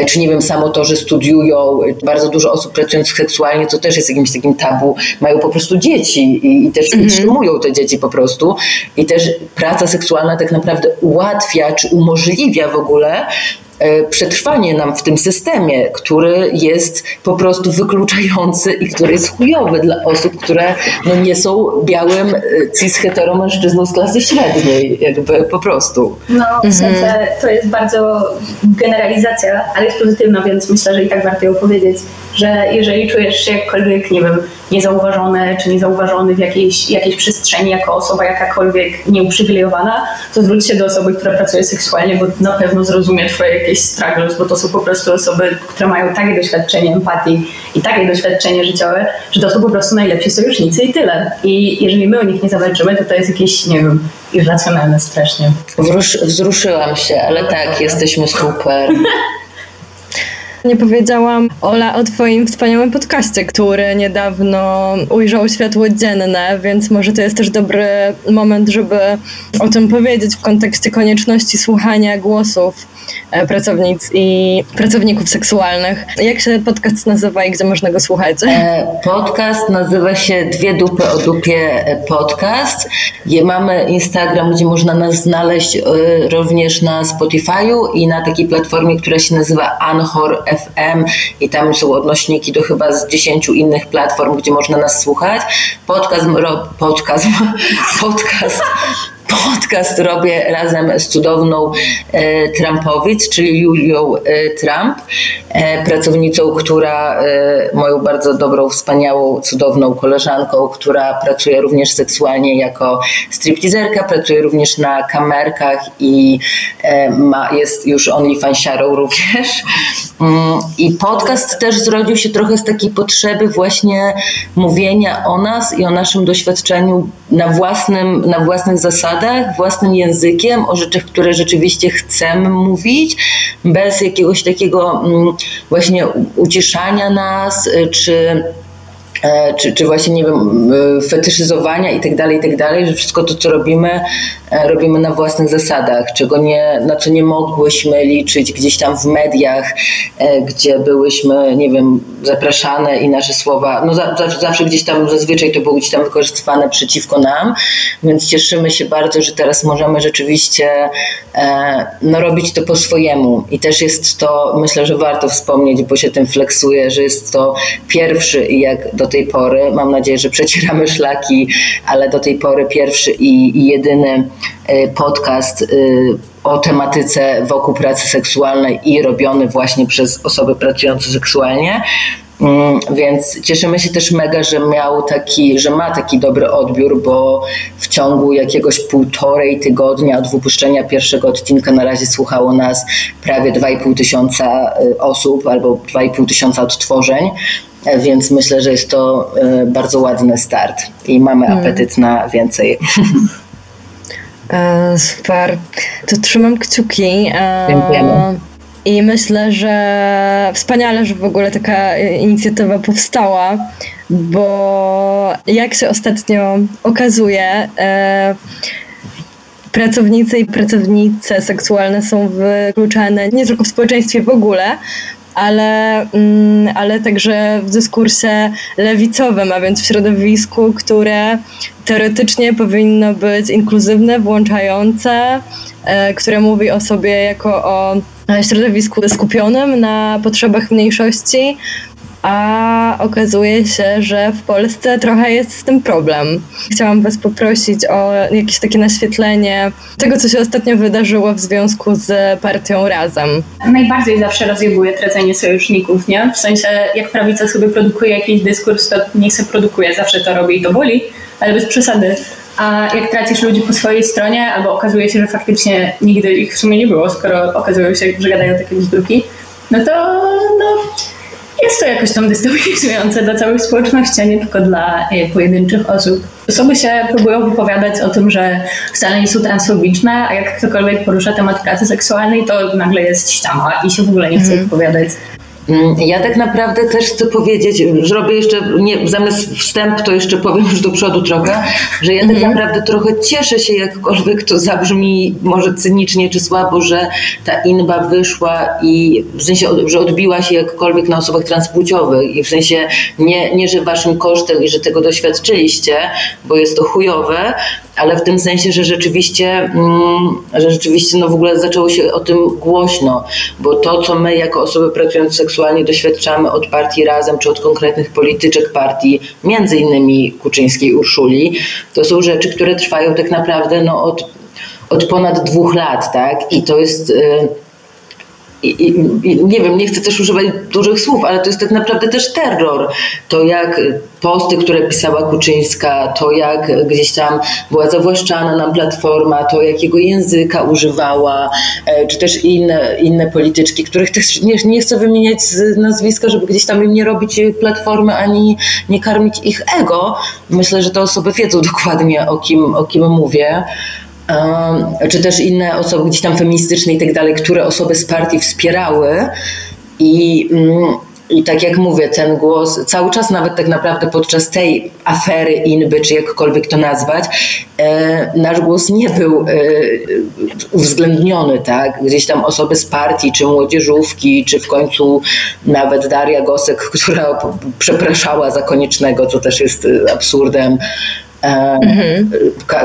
S3: czy nie wiem, samo to, że studiują, bardzo dużo osób pracujących seksualnie, to też jest jakimś takim tabu, mają po prostu dzieci i, i też mhm. utrzymują te dzieci po prostu i też praca seksualna tak naprawdę ułatwia, czy umożliwia w ogóle E, przetrwanie nam w tym systemie, który jest po prostu wykluczający i który jest chujowy dla osób, które no, nie są białym e, cis-hetero mężczyzną z klasy średniej, jakby po prostu.
S4: No, w sensie mhm. to jest bardzo generalizacja, ale jest pozytywna, więc myślę, że i tak warto ją powiedzieć, że jeżeli czujesz się jakkolwiek, nie wiem, niezauważone czy niezauważony w jakiejś, jakiejś przestrzeni jako osoba jakakolwiek nieuprzywilejowana, to zwróć się do osoby, która pracuje seksualnie, bo na pewno zrozumie twoje jakieś struggles, bo to są po prostu osoby, które mają takie doświadczenie empatii i takie doświadczenie życiowe, że to są po prostu najlepsi sojusznicy i tyle. I jeżeli my o nich nie zawalczymy, to to jest jakieś, nie wiem, irracjonalne strasznie.
S3: Wrusz, wzruszyłam się, ale tak, jesteśmy super.
S2: Nie powiedziałam, Ola, o Twoim wspaniałym podcaście, który niedawno ujrzał światło dzienne, więc może to jest też dobry moment, żeby o tym powiedzieć w kontekście konieczności słuchania głosów E, pracownic i pracowników seksualnych. Jak się podcast nazywa i gdzie można go słuchać?
S3: E, podcast nazywa się Dwie dupy o dupie e, podcast. Mamy Instagram, gdzie można nas znaleźć również na Spotify'u i na takiej platformie, która się nazywa Anchor FM i tam są odnośniki do chyba z dziesięciu innych platform, gdzie można nas słuchać. Podcast, podcast, podcast podcast robię razem z cudowną e, Trumpowic, czyli Julią e, Trump, e, pracownicą, która moją bardzo dobrą, wspaniałą, cudowną koleżanką, która pracuje również seksualnie jako stripteaserka, pracuje również na kamerkach i ma, jest już OnlyFansiarą również. Mm, I podcast też zrodził się trochę z takiej potrzeby właśnie mówienia o nas i o naszym doświadczeniu na, własnym, na własnych zasadach, własnym językiem, o rzeczach, które rzeczywiście chcemy mówić, bez jakiegoś takiego mm, właśnie uciszania nas, y, czy czy, czy właśnie, nie wiem, e, fetyszyzowania i tak dalej, i tak dalej, że wszystko to, co robimy, e, robimy na własnych zasadach, czego nie, na co nie mogłyśmy liczyć gdzieś tam w mediach, gdzie byłyśmy, nie wiem, zapraszane i nasze słowa, no zawsze, zawsze gdzieś tam, zazwyczaj to było gdzieś tam wykorzystywane przeciwko nam, więc cieszymy się bardzo, że teraz możemy rzeczywiście no, robić to po swojemu. I też jest to, myślę, że warto wspomnieć, bo się tym flexuje, że jest to pierwszy i jak do tej pory. Mam nadzieję, że przecieramy szlaki, ale do tej pory pierwszy i, i jedyny e, podcast e, o tematyce wokół pracy seksualnej i robiony właśnie przez osoby pracujące seksualnie. Mm, więc cieszymy się też mega, że miał taki, że ma taki dobry odbiór, bo w ciągu jakiegoś półtorej tygodnia od wypuszczenia pierwszego odcinka na razie słuchało nas prawie 2,5 tysiąca e, osób albo 2,5 tysiąca odtworzeń. E, więc myślę, że jest to e, bardzo ładny start i mamy hmm. apetyt na więcej.
S2: E, super. To trzymam kciuki.
S3: Dziękujemy.
S2: I myślę, że wspaniale, że w ogóle taka inicjatywa powstała, bo jak się ostatnio okazuje, pracownicy i pracownice seksualne są wykluczane nie tylko w społeczeństwie w ogóle, ale, mm, ale także w dyskursie lewicowym, a więc w środowisku, które teoretycznie powinno być inkluzywne, włączające, e, które mówi o sobie jako o środowisku skupionym na potrzebach mniejszości, a okazuje się, że w Polsce trochę jest z tym problem. Chciałam Was poprosić o jakieś takie naświetlenie tego, co się ostatnio wydarzyło w związku z partią Razem.
S4: Najbardziej zawsze rozjebuje tracenie sojuszników, nie? W sensie, jak prawica sobie produkuje jakiś dyskurs, to niech se produkuje, zawsze to robi i to boli, ale bez przesady. A jak tracisz ludzi po swojej stronie, albo okazuje się, że faktycznie nigdy ich w sumie nie było, skoro okazują się, że gadają takie bzdurki, no to no, jest to jakoś tam destabilizujące dla całej społeczności, a nie tylko dla e, pojedynczych osób. Osoby się próbują wypowiadać o tym, że wcale nie są transfobiczne, a jak ktokolwiek porusza temat pracy seksualnej, to nagle jest ściama i się w ogóle nie chce mm. wypowiadać.
S3: Mm, ja tak naprawdę też chcę powiedzieć, zrobię jeszcze, nie, zamiast wstęp, to jeszcze powiem już do przodu trochę, że ja tak mhm. naprawdę trochę cieszę się, jakkolwiek to zabrzmi może cynicznie czy słabo, że ta inba wyszła i w sensie, że odbiła się jakkolwiek na osobach transpłciowych i w sensie nie, nie że waszym kosztem i że tego doświadczyliście, bo jest to chujowe, ale w tym sensie, że rzeczywiście, mm, że rzeczywiście no w ogóle zaczęło się o tym głośno, bo to, co my jako osoby pracujące seksualnie doświadczamy od partii Razem, czy od konkretnych polityczek partii, między innymi Kuczyńskiej Urszuli, to są rzeczy, które trwają tak naprawdę no, od, od ponad dwóch lat, tak? I to jest... Yy, i, i, nie wiem, nie chcę też używać dużych słów, ale to jest tak naprawdę też terror. To jak posty, które pisała Kuczyńska, to jak gdzieś tam była zawłaszczana nam platforma, to jakiego języka używała, e, czy też inne, inne polityczki, których też nie, nie chcę wymieniać z nazwiska, żeby gdzieś tam im nie robić platformy ani nie karmić ich ego. Myślę, że te osoby wiedzą dokładnie o kim, o kim mówię czy też inne osoby gdzieś tam feministyczne i tak dalej, które osoby z partii wspierały i mm, i tak jak mówię, ten głos cały czas, nawet tak naprawdę podczas tej afery Inby, czy jakkolwiek to nazwać, e, nasz głos nie był e, uwzględniony, tak? Gdzieś tam osoby z partii, czy młodzieżówki, czy w końcu nawet Daria Gosek, która przepraszała za koniecznego, co też jest absurdem. Mhm.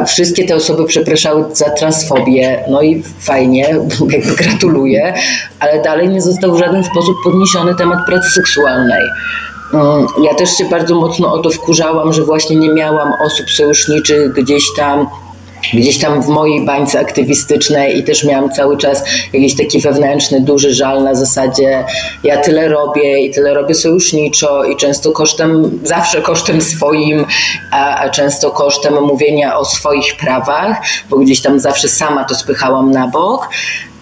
S3: Wszystkie te osoby przepraszały za transfobię, no i fajnie, jakby gratuluję, ale dalej nie został w żaden sposób podniesiony temat pracy seksualnej. Mm, ja też się bardzo mocno o to wkurzałam, że właśnie nie miałam osób sojuszniczych gdzieś tam gdzieś tam w mojej bańce aktywistycznej i też miałam cały czas jakiś taki wewnętrzny, duży żal na zasadzie ja tyle robię i tyle robię sojuszniczo i często kosztem, zawsze kosztem swoim, a, a często kosztem mówienia o swoich prawach, bo gdzieś tam zawsze sama to spychałam na bok,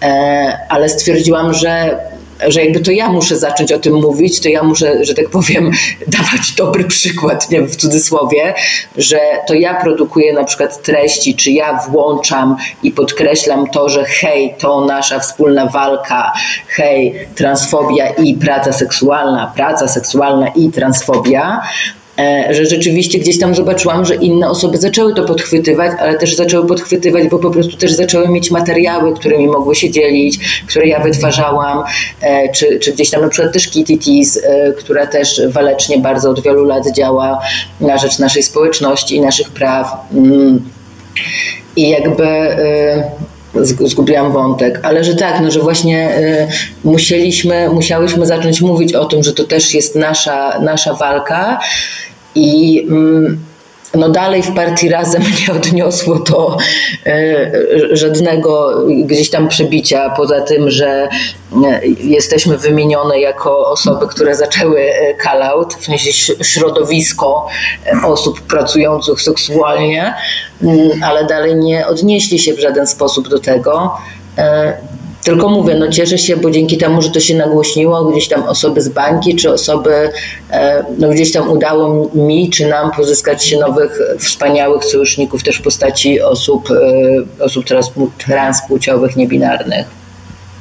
S3: e, ale stwierdziłam, że że jakby to ja muszę zacząć o tym mówić, to ja muszę, że tak powiem, dawać dobry przykład, nie w cudzysłowie, że to ja produkuję na przykład treści, czy ja włączam i podkreślam to, że hej, to nasza wspólna walka, hej, transfobia i praca seksualna, praca seksualna i transfobia, że rzeczywiście gdzieś tam zobaczyłam, że inne osoby zaczęły to podchwytywać, ale też zaczęły podchwytywać, bo po prostu też zaczęły mieć materiały, którymi mogły się dzielić, które ja wytwarzałam, e, czy, czy gdzieś tam na przykład też Kitty Tease, e, która też walecznie bardzo od wielu lat działa na rzecz naszej społeczności i naszych praw. Mm. I jakby zgubiłam wątek, ale że tak, no, że właśnie y, musieliśmy, musiałyśmy zacząć mówić o tym, że to też jest nasza, nasza walka i y, no dalej w partii razem nie odniosło to e, żadnego gdzieś tam przebicia, poza tym, że e, jesteśmy wymienione jako osoby, które zaczęły e, call out, w sensie środowisko osób pracujących seksualnie, mm, ale dalej nie odnieśli się w żaden sposób do tego. Tylko mówię, no cieszę się, bo dzięki temu, że to się nagłośniło, gdzieś tam osoby z bańki, czy osoby, e, no gdzieś tam udało mi, czy nam pozyskać się nowych, wspaniałych sojuszników też w postaci osób, e, osób transpłciowych, niebinarnych.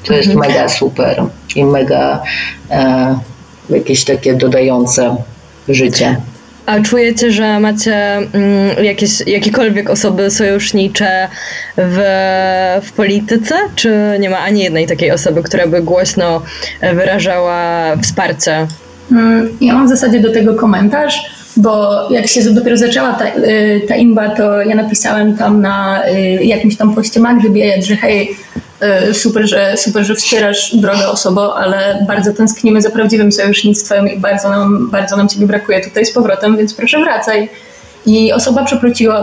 S3: To jest mhm. mega super i mega e, jakieś takie dodające życie.
S2: A czujecie, że macie mm, jakieś, jakiekolwiek osoby sojusznicze w, w polityce? Czy nie ma ani jednej takiej osoby, która by głośno wyrażała wsparcie?
S4: Mm, ja mam w zasadzie do tego komentarz, bo jak się dopiero zaczęła ta, y, ta imba, to ja napisałem tam na y, jakimś tam poście Magdy Biejat, że hej, E, super, że, super, że wspierasz drogę osobą, ale bardzo tęsknimy za prawdziwym sojusznictwem i bardzo nam, bardzo nam Ciebie brakuje tutaj z powrotem, więc proszę wracaj. I osoba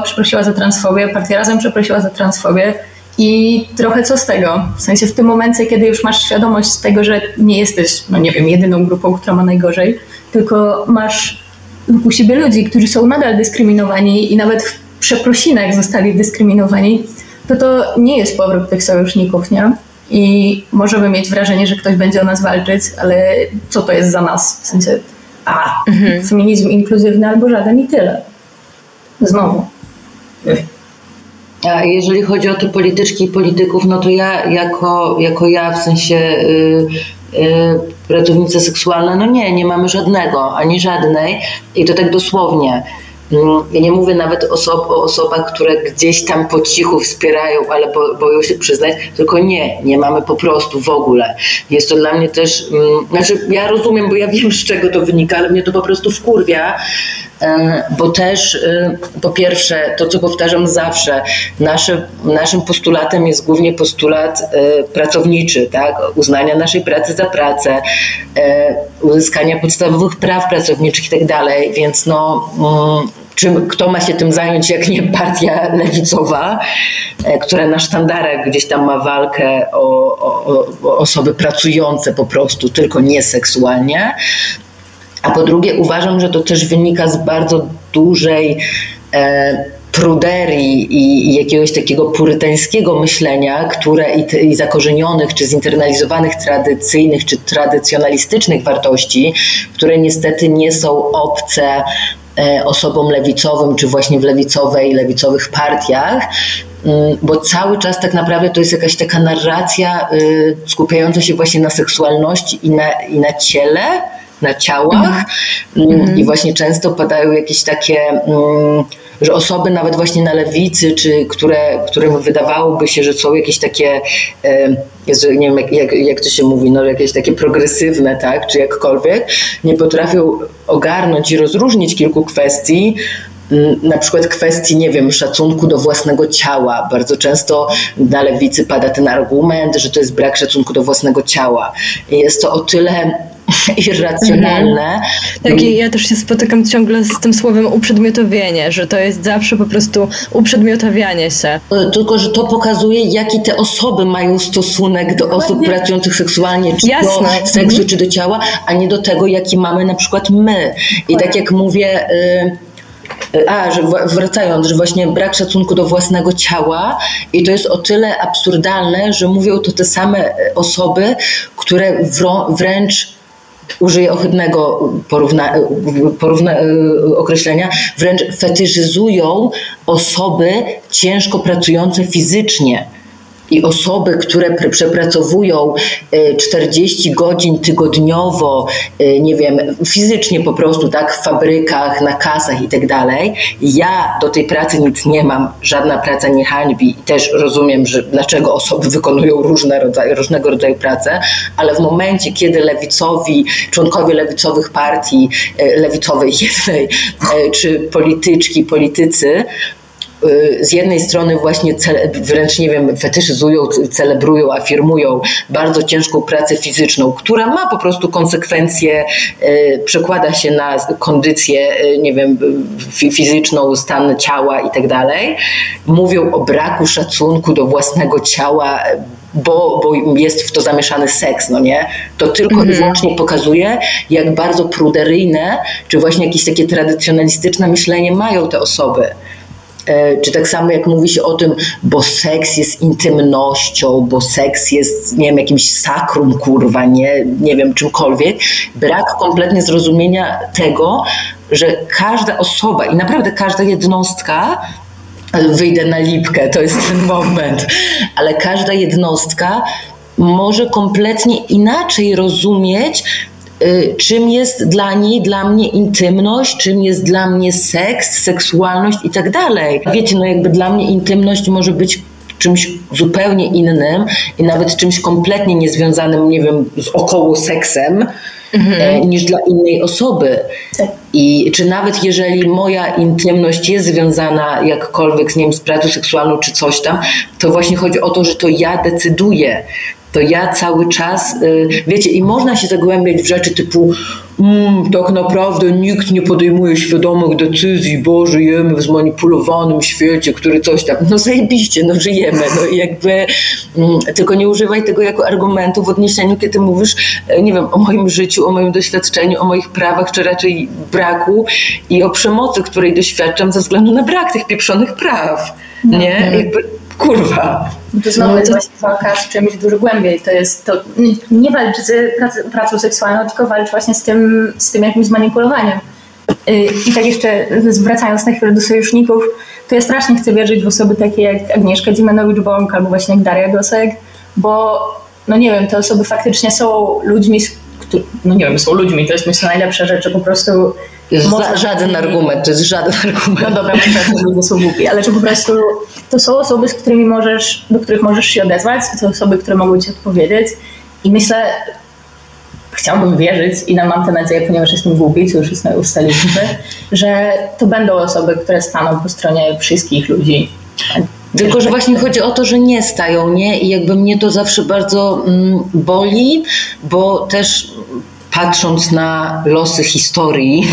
S4: przeprosiła za transfobię, partia Razem przeprosiła za transfobię i trochę co z tego? W sensie w tym momencie, kiedy już masz świadomość tego, że nie jesteś, no nie wiem, jedyną grupą, która ma najgorzej, tylko masz wokół siebie ludzi, którzy są nadal dyskryminowani i nawet w przeprosinach zostali dyskryminowani, to to nie jest powrót tych sojuszników, nie? I możemy mieć wrażenie, że ktoś będzie o nas walczyć, ale co to jest za nas? W sensie, a, mhm. feminizm inkluzywny albo żaden i tyle. Znowu.
S3: A jeżeli chodzi o te polityczki i polityków, no to ja jako, jako ja w sensie yy, yy, pracownica seksualna. No nie, nie mamy żadnego, ani żadnej. I to tak dosłownie. Mm, ja nie mówię nawet osob, o osobach, które gdzieś tam po cichu wspierają, ale bo, boją się przyznać, tylko nie, nie mamy po prostu w ogóle. Jest to dla mnie też, um, znaczy ja rozumiem, bo ja wiem z czego to wynika, ale mnie to po prostu wkurwia, bo też e, po pierwsze, to co powtarzam zawsze, nasze, naszym postulatem jest głównie postulat e, pracowniczy, tak? uznania naszej pracy za pracę, uzyskania podstawowych praw pracowniczych i tak dalej, więc no mm, czym, kto ma się tym zająć, jak nie partia lewicowa, e, która na sztandarach gdzieś tam ma walkę o, o, o osoby pracujące po prostu, tylko nie seksualnie. A po drugie, uważam, że to też wynika z bardzo dużej e, pruderii i, i, jakiegoś takiego purytańskiego myślenia, które i, i zakorzenionych, czy zinternalizowanych tradycyjnych, czy tradycjonalistycznych wartości, które niestety nie są obce E, osobom lewicowym, czy właśnie w lewicowej, lewicowych partiach, mm, bo cały czas tak naprawdę to jest jakaś taka narracja y, skupiająca się właśnie na seksualności i na, i na ciele, na ciałach. Mm. Mm. I właśnie często padają jakieś takie że osoby nawet właśnie na lewicy, czy które, którym wydawałoby się, że są jakieś takie, Jezu, nie wiem jak, jak, jak to się mówi, no jakieś takie progresywne, tak, czy jakkolwiek, nie potrafią ogarnąć i rozróżnić kilku kwestii, na przykład kwestii, nie wiem, szacunku do własnego ciała. Bardzo często na lewicy pada ten argument, że to jest brak szacunku do własnego ciała. Jest to o tyle irracjonalne. Mhm.
S2: Tak, i ja też się spotykam ciągle z tym słowem uprzedmiotowienie, że to jest zawsze po prostu uprzedmiotawianie się.
S3: E, tylko, że to pokazuje, jaki te osoby mają stosunek do osób pracujących seksualnie, czy Jasne. do seksu, mhm. czy do ciała, a nie do tego, jaki mamy na przykład my. I tak jak mówię... Y a, że wracając, że właśnie brak szacunku do własnego ciała i to jest o tyle absurdalne, że mówią to te same osoby, które wręcz użyję ohydnego porówna, porówna, określenia, wręcz fetyszyzują osoby ciężko pracujące fizycznie i osoby, które przepracowują 40 e, godzin tygodniowo, e, nie wiem, fizycznie po prostu, tak, w fabrykach, na kasach i tak dalej. Ja do tej pracy nic nie mam, żadna praca nie hańbi i też rozumiem, że dlaczego osoby wykonują różne rodzaje, różnego rodzaju pracę, ale w momencie, kiedy lewicowi, członkowie lewicowych partii, e, lewicowej jednej, czy polityczki, politycy z jednej strony właśnie wręcz nie wiem, fetyszyzują, celebrują, afirmują bardzo ciężką pracę fizyczną, która ma po prostu konsekwencje, y, przekłada się na kondycję, y, nie wiem, fizyczną, stan ciała i tak dalej. Mówią o braku szacunku do własnego ciała, bo, bo jest w to zamieszany seks, no nie? To tylko mm -hmm. i mhm. wyłącznie pokazuje, jak bardzo pruderyjne, czy właśnie jakieś takie tradycjonalistyczne myślenie mają te osoby. E, czy tak samo jak mówi się o tym, bo seks jest intymnością, bo seks jest, nie wiem, jakimś sakrum, kurwa, nie, nie wiem, czymkolwiek, brak kompletnie zrozumienia tego, że każda osoba i naprawdę każda jednostka wyjdę na lipkę, to jest ten moment, ale każda jednostka może kompletnie inaczej rozumieć czym jest dla niej, dla mnie intymność, czym jest dla mnie seks, seksualność i tak dalej. Wiecie, no jakby dla mnie intymność może być czymś zupełnie innym i nawet czymś kompletnie niezwiązanym, nie wiem, z około seksem, mhm. E, niż dla innej osoby. Tak. I czy nawet jeżeli moja intymność jest związana jakkolwiek z, nie wiem, z pracą seksualną czy coś tam, to właśnie chodzi o to, że to ja decyduję to ja cały czas, y, wiecie, i można się zagłębiać w rzeczy typu mm, tak naprawdę nikt nie podejmuje świadomych decyzji, bo żyjemy w zmanipulowanym świecie, który coś tam, no zajebiście, no żyjemy, no i jakby mm, tylko nie używaj tego jako argumentu w odniesieniu, kiedy mówisz, e, nie wiem, o moim życiu, o moim doświadczeniu, o moich prawach, czy raczej braku i o przemocy, której doświadczam ze względu na brak tych pieprzonych praw, nie? No, jakby kurwa.
S4: To znowu jest właśnie walka z czymś dużo głębiej. To jest to, nie walcz z pracą seksualną, tylko walcz właśnie z tym, z tym jakimś zmanipulowaniem. Y, I tak jeszcze zwracając na chwilę do sojuszników, to ja strasznie chcę wierzyć w osoby takie jak Agnieszka Dzimanowicz-Bąk albo właśnie jak Daria Gosek, bo no nie wiem, te osoby faktycznie są ludźmi, no nie wiem, są ludźmi, to jest myślę najlepsza rzecz, że po prostu
S3: Ża- żaden argument, to jest żaden argument.
S4: No dobra, myślę, że ludzie są głupi, ale czy po prostu to są osoby, z którymi możesz, do których możesz się odezwać, to osoby, które mogą ci odpowiedzieć i myślę, chciałbym wierzyć i mam tę nadzieję, ponieważ jestem głupi, co już ustaliliśmy, że to będą osoby, które staną po stronie wszystkich ludzi.
S3: Tylko, że właśnie chodzi o to, że nie stają, nie? I jakby mnie to zawsze bardzo mm, boli, bo też patrząc na losy historii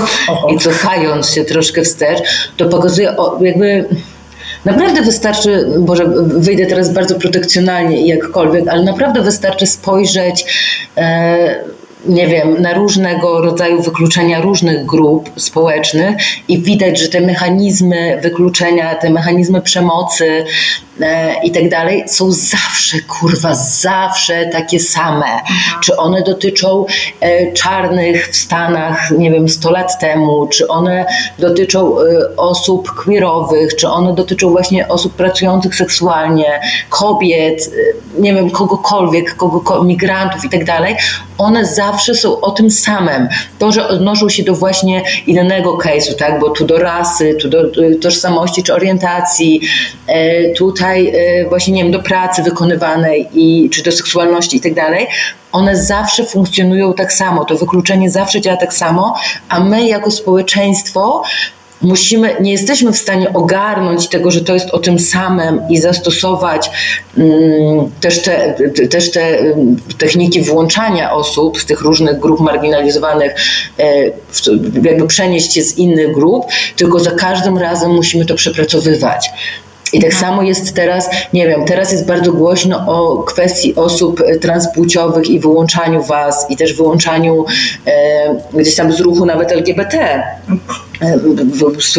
S3: i cofając się troszkę wstecz, to pokazuje jakby Naprawdę wystarczy, może wyjdę teraz bardzo protekcjonalnie i jakkolwiek, ale naprawdę wystarczy spojrzeć, e, nie wiem, na różnego rodzaju wykluczenia różnych grup społecznych i widać, że te mechanizmy wykluczenia, te mechanizmy przemocy i tak dalej są zawsze, kurwa, zawsze takie same. Czy one dotyczą e, czarnych w Stanach, nie wiem, 100 lat temu, czy one dotyczą e, osób queerowych, czy one dotyczą właśnie osób pracujących seksualnie, kobiet, e, nie wiem, kogokolwiek, kogo, migrantów i tak dalej, one zawsze są o tym samym. To, że odnoszą się do właśnie innego case'u, tak, bo tu do rasy, tu do tożsamości czy orientacji, e, tutaj e, właśnie, nie wiem, do pracy wykonywanej i, czy do seksualności i tak dalej, one zawsze funkcjonują tak samo. To wykluczenie zawsze działa tak samo, a my jako społeczeństwo musimy, nie jesteśmy w stanie ogarnąć tego, że to jest o tym samym i zastosować um, też, te, też te um, techniki włączania osób z tych różnych grup marginalizowanych, e, jakby przenieść je z innych grup, tylko za każdym razem musimy to przepracowywać. I tak samo jest teraz, nie wiem, teraz jest bardzo głośno o kwestii osób transpłciowych i wyłączaniu was i też wyłączaniu e, gdzieś tam z ruchu nawet LGBT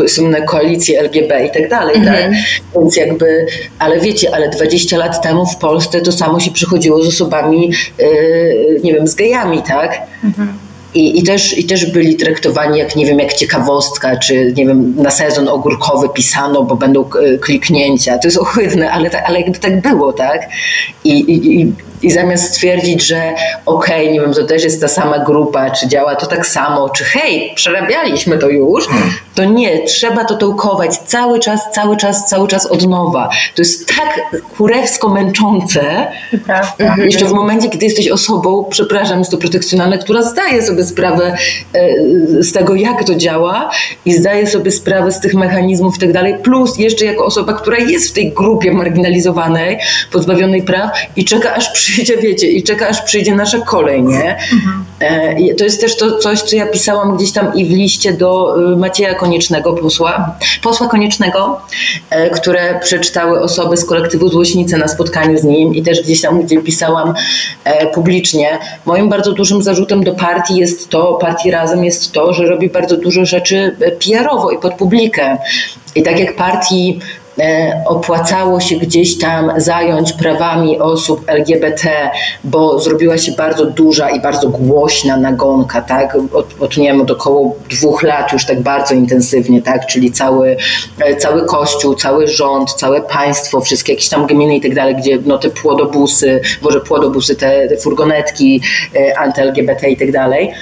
S3: słynne koalicje LGB i tak dalej, tak? Mhm. Więc jakby, ale wiecie, ale 20 lat temu w Polsce to samo się przychodziło z osobami, yy, nie wiem, z gejami, tak? Mhm. I, I, też, I też byli traktowani jak, nie wiem, jak ciekawostka, czy nie wiem, na sezon ogórkowy pisano, bo będą kliknięcia. To jest ohydne, ale, tak, ale jakby tak było, tak? I, i, i zamiast stwierdzić, że okej, okay, nie wiem, to też jest ta sama grupa, czy działa to tak samo, czy hej, przerabialiśmy to już, to nie, trzeba to tołkować cały czas, cały czas, cały czas od nowa. To jest tak kurewsko męczące, Prawda. jeszcze w momencie, kiedy jesteś osobą, przepraszam, jest to protekcjonalne, która zdaje sobie sprawę e, z tego, jak to działa i zdaje sobie sprawę z tych mechanizmów i tak dalej, plus jeszcze jako osoba, która jest w tej grupie marginalizowanej, pozbawionej praw i czeka aż przy przyjdzie, wiecie, i czeka aż przyjdzie nasza kolej, nie? Mhm. To jest też to coś, co ja pisałam gdzieś tam i w liście do y, Macieja Koniecznego, posła, posła Koniecznego, e, które przeczytały osoby z kolektywu Złośnice na spotkaniu z nim i też gdzieś tam, gdzie pisałam e, publicznie. Moim bardzo dużym zarzutem do partii jest to, partii Razem jest to, że robi bardzo dużo rzeczy e, PR-owo i pod publikę. I tak jak partii E, opłacało się gdzieś tam zająć prawami osób LGBT, bo zrobiła się bardzo duża i bardzo głośna nagonka, tak? Od, od nie wiem, około dwóch lat już tak bardzo intensywnie, tak? Czyli cały, e, cały kościół, cały rząd, całe państwo, wszystkie jakieś tam gminy i tak dalej, gdzie no te płodobusy, może płodobusy, te, te furgonetki e, anty-LGBT i tak dalej,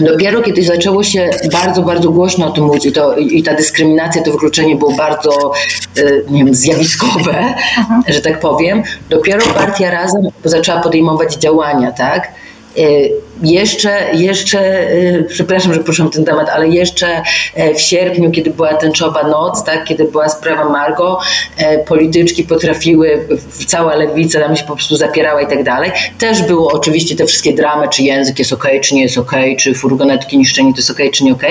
S3: Dopiero kiedy zaczęło się bardzo, bardzo głośno o tym mówić i, to, i ta dyskryminacja, to wykluczenie było bardzo e, nie wiem, zjawiskowe, Aha. że tak powiem, dopiero partia razem zaczęła podejmować działania, tak? E, jeszcze, jeszcze, e, przepraszam, że poruszam ten temat, ale jeszcze e, w sierpniu, kiedy była tęczowa noc, tak, kiedy była sprawa Margo, polityczki potrafiły, cała lewica tam się po prostu zapierała i tak dalej. Też było oczywiście te wszystkie dramy, czy język jest ok, czy nie jest ok, czy furgonetki niszczenie to jest ok, czy nie ok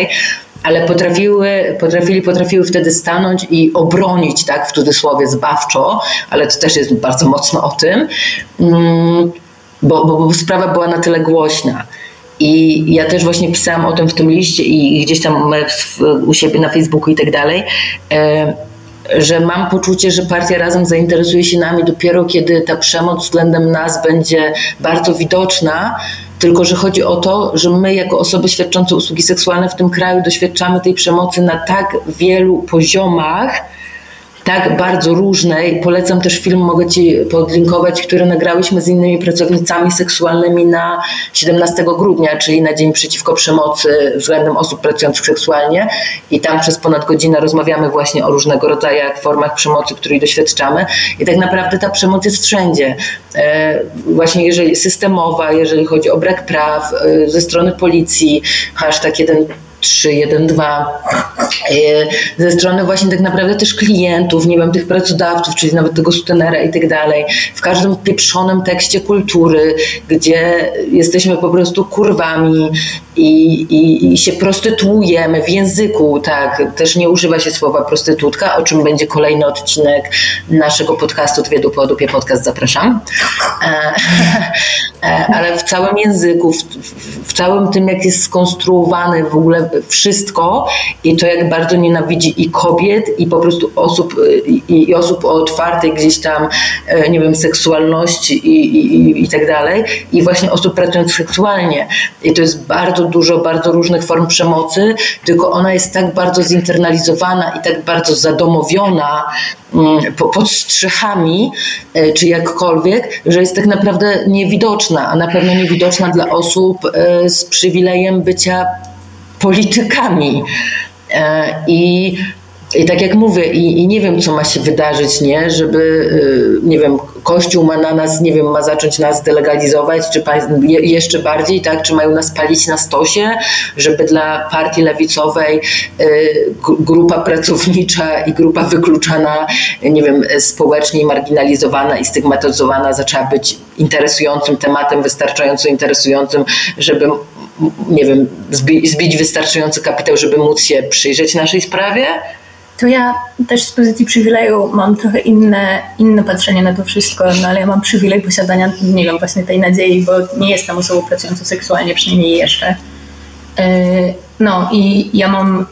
S3: ale potrafiły, potrafili, potrafiły wtedy stanąć i obronić, tak, w cudzysłowie zbawczo, ale to też jest bardzo mocno o tym, mm, bo, bo, bo sprawa była na tyle głośna. I ja też właśnie pisałam o tym w tym liście i gdzieś tam u siebie na Facebooku i tak dalej, e, że mam poczucie, że partia razem zainteresuje się nami dopiero kiedy ta przemoc względem nas będzie bardzo widoczna. Tylko, że chodzi o to, że my, jako osoby świadczące usługi seksualne w tym kraju, doświadczamy tej przemocy na tak wielu poziomach, tak bardzo różnej. Polecam też film, mogę Ci podlinkować, który nagrałyśmy z innymi pracownicami seksualnymi na 17 grudnia, czyli na Dzień Przeciwko Przemocy względem osób pracujących seksualnie. I tam przez ponad godzinę rozmawiamy właśnie o różnego rodzaju formach przemocy, której doświadczamy. I tak naprawdę ta przemoc jest wszędzie. E, właśnie jeżeli systemowa, jeżeli chodzi o brak praw e, ze strony policji, hashtag jeden 3, 1, 2. Ze strony właśnie tak naprawdę też klientów, nie wiem, tych pracodawców, czyli nawet tego sutenera i tak dalej. W każdym pieprzonym tekście kultury, gdzie jesteśmy po prostu kurwami i, i, i się prostytuujemy w języku, tak, też nie używa się słowa prostytutka, o czym będzie kolejny odcinek naszego podcastu Dwie dupy o dupie podcast, zapraszam. E, e, ale w całym języku, w, w całym tym, jak jest skonstruowany w ogóle wszystko i to jak bardzo nienawidzi i kobiet, i po prostu osób, i, i osób o otwartej gdzieś tam, e, nie wiem, seksualności i, i, i tak dalej, i właśnie osób pracujących seksualnie. I to jest bardzo dużo, bardzo różnych form przemocy, tylko ona jest tak bardzo zinternalizowana i tak bardzo zadomowiona mm, pod strzechami, e, czy jakkolwiek, że jest tak naprawdę niewidoczna, a na pewno niewidoczna dla osób e, z przywilejem bycia politykami. E, I i tak jak mówię, i, i, nie wiem, co ma się wydarzyć, nie, żeby, y, nie wiem, Kościół ma na nas, nie wiem, ma zacząć nas delegalizować, czy je, jeszcze bardziej, tak, czy mają nas palić na stosie, żeby dla partii lewicowej y, grupa pracownicza i grupa wykluczana, nie wiem, społecznie marginalizowana i stygmatyzowana zaczęła być interesującym tematem, wystarczająco interesującym, żeby nie wiem, zbić wystarczający kapitał, żeby móc się przyjrzeć naszej sprawie?
S4: To ja też z pozycji przywileju mam trochę inne, inne patrzenie na to wszystko, no ale ja mam przywilej posiadania, nie wiem, właśnie tej nadziei, bo nie jestem osobą pracującą seksualnie, przynajmniej jeszcze. Yy, no i ja mam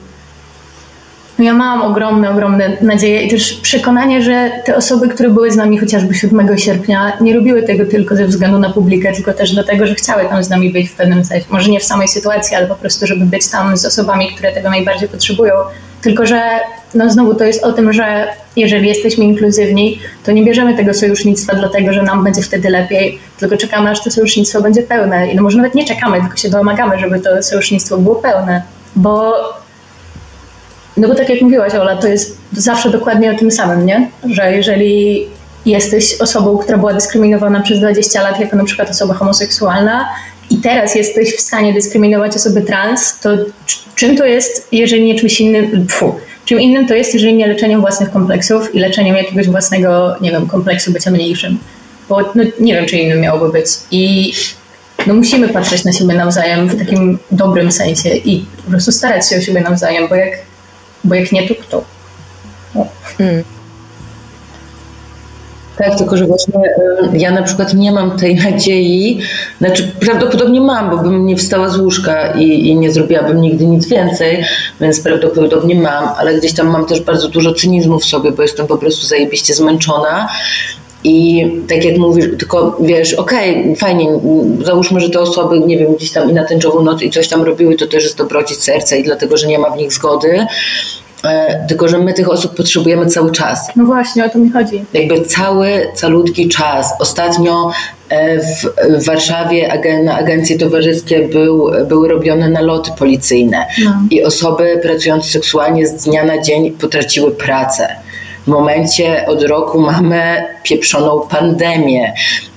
S4: no ja mam ogromne, ogromne nadzieje i też przekonanie, że te osoby, które były z nami chociażby 7 sierpnia, nie robiły tego tylko ze względu na publikę, tylko też dlatego, że chciały tam z nami być w pewnym sensie. Może nie w samej sytuacji, ale po prostu, żeby być tam z osobami, które tego najbardziej potrzebują. Tylko, że no znowu to jest o tym, że jeżeli jesteśmy inkluzywni, to nie bierzemy tego sojusznictwa dlatego, że nam będzie wtedy lepiej, tylko czekamy, aż to sojusznictwo będzie pełne. I no może nawet nie czekamy, tylko się domagamy, żeby to sojusznictwo było pełne. Bo no bo tak jak mówiłaś, Ola, to jest zawsze dokładnie o tym samym, nie? Że jeżeli jesteś osobą, która była dyskryminowana przez 20 lat jako na przykład osoba homoseksualna i teraz jesteś w stanie dyskryminować osoby trans, to czym to jest, jeżeli nie czymś innym, pfu, czym innym to jest, jeżeli nie leczeniem własnych kompleksów i leczeniem jakiegoś własnego, nie wiem, kompleksu bycia mniejszym. Bo no, nie wiem, czy innym miałoby być. I no musimy patrzeć na siebie nawzajem w takim dobrym sensie i po prostu starać się o siebie nawzajem, bo jak bo jak nie, to kto? Hmm.
S3: Tak, tylko że właśnie ja na przykład nie mam tej nadziei, znaczy prawdopodobnie mam, bo bym nie wstała z łóżka i, i, nie zrobiłabym nigdy nic więcej, więc prawdopodobnie mam, ale gdzieś tam mam też bardzo dużo cynizmu w sobie, bo jestem po prostu zajebiście zmęczona. I tak jak mówisz, tylko wiesz, okej, okay, fajnie, załóżmy, że te osoby, nie wiem, gdzieś tam i na tęczową noc i coś tam robiły, to też jest dobroci serca i dlatego, że nie ma w nich zgody, tylko że my tych osób potrzebujemy cały czas.
S4: No właśnie, o to mi chodzi.
S3: Jakby cały, calutki czas. Ostatnio e, w, Warszawie na agencje towarzyskie był, były robione naloty policyjne no. i osoby pracujące seksualnie z dnia na dzień potraciły pracę. W momencie od roku mamy pieprzoną pandemię.